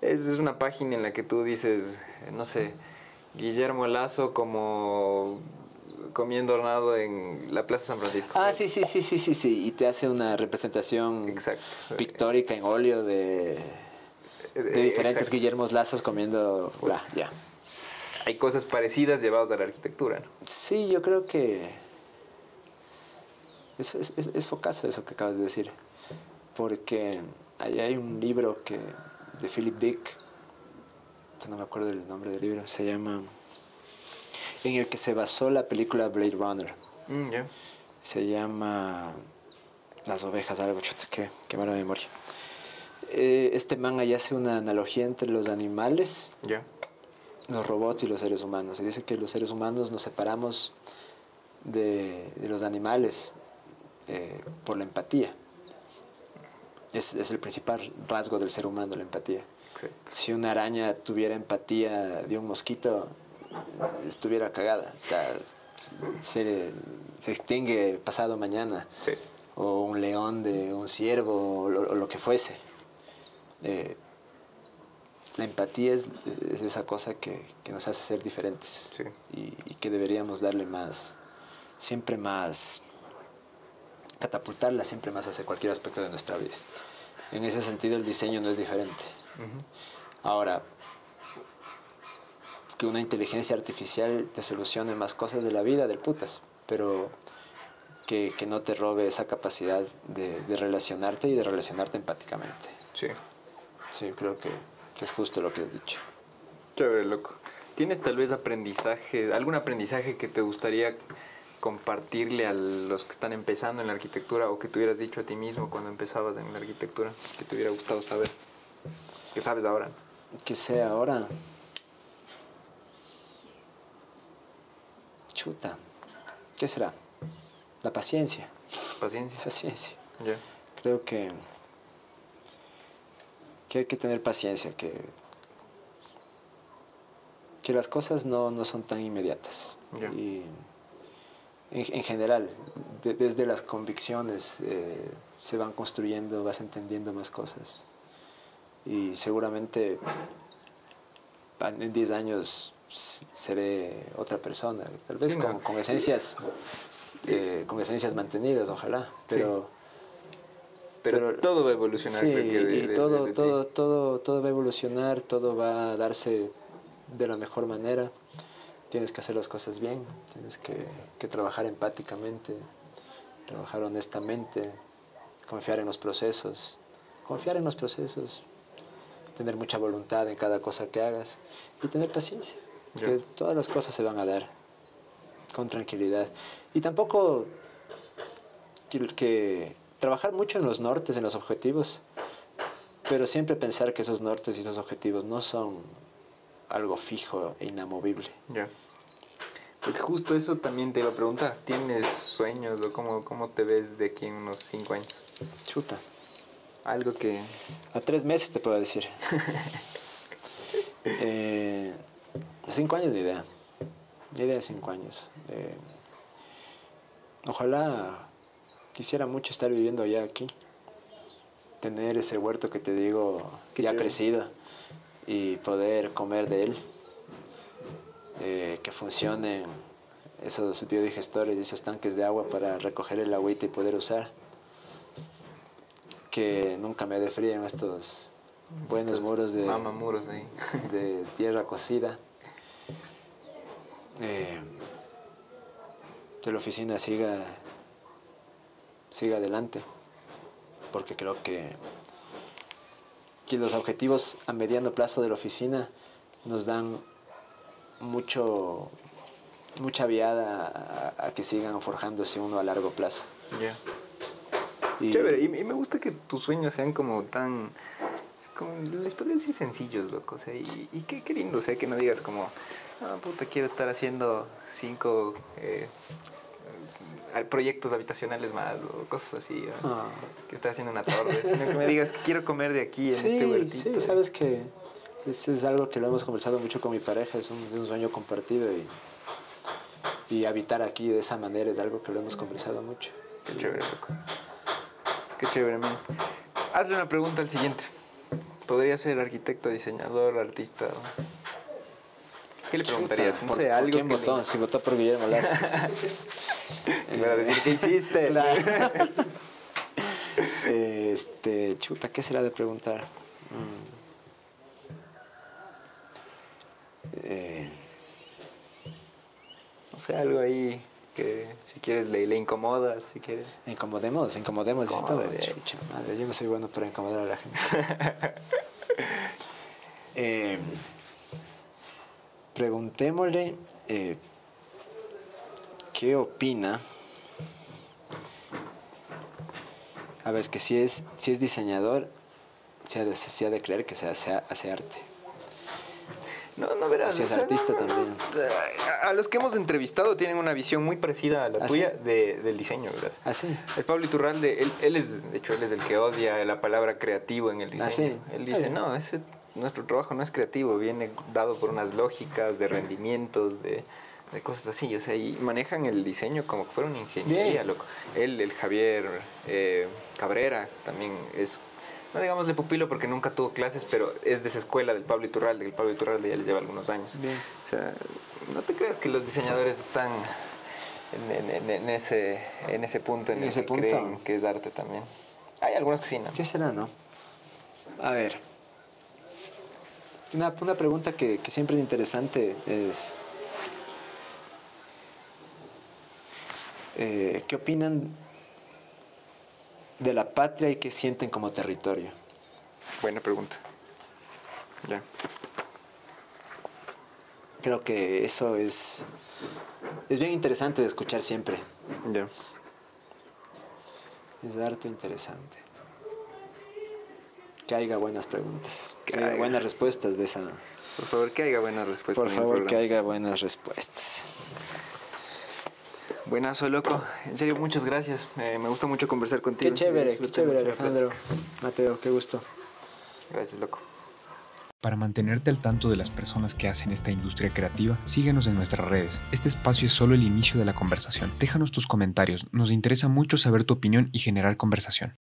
Es, es una página en la que tú dices, no sé, Guillermo Lazo como comiendo hornado en la Plaza San Francisco. Ah, sí, sí, sí, sí, sí, sí. Y te hace una representación Exacto. pictórica en óleo de, de diferentes Guillermos Lazos comiendo... ya hay cosas parecidas llevadas a la arquitectura. ¿no? Sí, yo creo que eso es, es, focazo eso que acabas de decir, porque ahí hay un libro que de Philip Dick, no me acuerdo del nombre del libro, se llama en el que se basó la película Blade Runner. Mm, se llama Las ovejas, algo, qué, qué mala memoria. Eh, este man ahí hace una analogía entre los animales los robots y los seres humanos. Se dice que los seres humanos nos separamos de, los animales eh, por la empatía. Es, el principal rasgo del ser humano, la empatía. Si una araña tuviera empatía de un mosquito, estuviera cagada. se, extingue pasado mañana. O un león de un ciervo, o lo, que fuese. Eh, la empatía es, esa cosa que, nos hace ser diferentes y, que deberíamos darle más, siempre más, catapultarla siempre más hacia cualquier aspecto de nuestra vida. En ese sentido el diseño no es diferente. Ahora, que una inteligencia artificial te solucione más cosas de la vida, del putas, pero que, no te robe esa capacidad de, de relacionarte y de relacionarte empáticamente. Sí. Sí, creo que que es justo lo que has dicho. Chévere, loco. ¿Tienes tal vez aprendizaje, algún aprendizaje que te gustaría compartirle a los que están empezando en la arquitectura o que te hubieras dicho a ti mismo cuando empezabas en la arquitectura, que te hubiera gustado saber? ¿Qué sabes ahora? Que sea ahora. Chuta. ¿Qué será? La paciencia. Paciencia. Paciencia. Creo que que hay que tener paciencia, que, que las cosas no, no son tan inmediatas. Y en, general, desde las convicciones eh, se van construyendo, vas entendiendo más cosas. Y seguramente en 10 años seré otra persona, tal vez con, con, esencias eh, con esencias mantenidas, ojalá, pero pero, todo va a evolucionar. Sí, y todo, todo, todo, todo va a evolucionar, todo va a darse de la mejor manera. Tienes que hacer las cosas bien, tienes que, que trabajar empáticamente, trabajar honestamente, confiar en los procesos, confiar en los procesos, tener mucha voluntad en cada cosa que hagas y tener paciencia, que todas las cosas se van a dar con tranquilidad. Y tampoco que trabajar mucho en los nortes, en los objetivos, pero siempre pensar que esos nortes y esos objetivos no son algo fijo e inamovible. Ya. Porque justo eso también te iba a preguntar. ¿Tienes sueños o cómo, cómo te ves de aquí en unos cinco años? Chuta. Algo que... A tres meses te puedo decir. [laughs] eh, cinco años de idea. De idea de cinco años. Eh, ojalá Quisiera mucho estar viviendo ya aquí, tener ese huerto que te digo ya crecido y poder comer de él, eh, que funcionen esos biodigestores y esos tanques de agua para recoger el agüita y poder usar, que nunca me dé frío en estos buenos muros de, muros [laughs] de tierra cocida. Eh, que la oficina siga siga adelante, porque creo que, que los objetivos a mediano plazo de la oficina nos dan mucho mucha viada a, que sigan forjándose uno a largo plazo. Ya. Y, Chévere, y, me gusta que tus sueños sean como tan como, les podría decir sencillos, loco. O sea, y, y qué, qué, lindo, o sea, que no digas como, ah, puta, quiero estar haciendo cinco eh, proyectos habitacionales más o cosas así. Ah. Quiero estar haciendo una torre, sino que me digas que quiero comer de aquí en este huertito. Sí, sabes que es, es, algo que lo hemos conversado mucho con mi pareja, es un, es un sueño compartido y, y habitar aquí de esa manera es algo que lo hemos conversado mucho. Qué chévere, loco. Qué chévere, man. Hazle una pregunta al siguiente. ¿Podría ser arquitecto, diseñador, artista? ¿Qué le preguntarías? No sé, algo. ¿Quién votó? Si votó por Guillermo Lazo. [laughs] [laughs] Para decir, ¿qué hiciste? [laughs] este, chuta, ¿qué será de preguntar? Mm. Eh. No sé, algo ahí que si quieres le, le incomodas, si quieres. Incomodemos, incomodemos esto. madre, yo no soy bueno para incomodar a la gente. [laughs] eh, preguntémosle eh, qué opina. A ver, es que si es, si es diseñador, se ha de, se ha de creer que se hace, hace arte. No, no verás. Si es artista también. A, los que hemos entrevistado tienen una visión muy parecida a la ¿Ah, tuya de, del diseño, ¿verdad? Ah, sí. El Pablo Iturralde, él, él, es, de hecho, él es el que odia la palabra creativo en el diseño. Ah, sí. Él dice, no, ese, nuestro trabajo no es creativo, viene dado por unas lógicas de rendimientos, de, de cosas así. O sea, y manejan el diseño como que fuera una ingeniería, loco. Él, el Javier eh, Cabrera, también es no digamos de pupilo porque nunca tuvo clases, pero es de esa escuela del Pablo Iturralde, el Pablo Iturralde ya le lleva algunos años. Bien. O sea, no te creas que los diseñadores están en, en, ese, en ese punto en, ¿En ese que punto? creen que es arte también. Hay algunos que sí, ¿no? ¿Qué será, no? A ver. Una, una pregunta que, que siempre es interesante es... Eh, ¿Qué opinan de la patria y qué sienten como territorio? Buena pregunta. Ya. Creo que eso es, es bien interesante de escuchar siempre. Ya. Es harto interesante. Que haya buenas preguntas, que, Que haya buenas respuestas de esa. Por favor, que haya buenas respuestas. Por favor, que haya buenas respuestas. Buenazo, loco. En serio, muchas gracias. Eh, me gusta mucho conversar contigo. Qué chévere, qué chévere, Alejandro. Mateo, qué gusto. Gracias, loco. Para mantenerte al tanto de las personas que hacen esta industria creativa, síguenos en nuestras redes. Este espacio es solo el inicio de la conversación. Déjanos tus comentarios, nos interesa mucho saber tu opinión y generar conversación.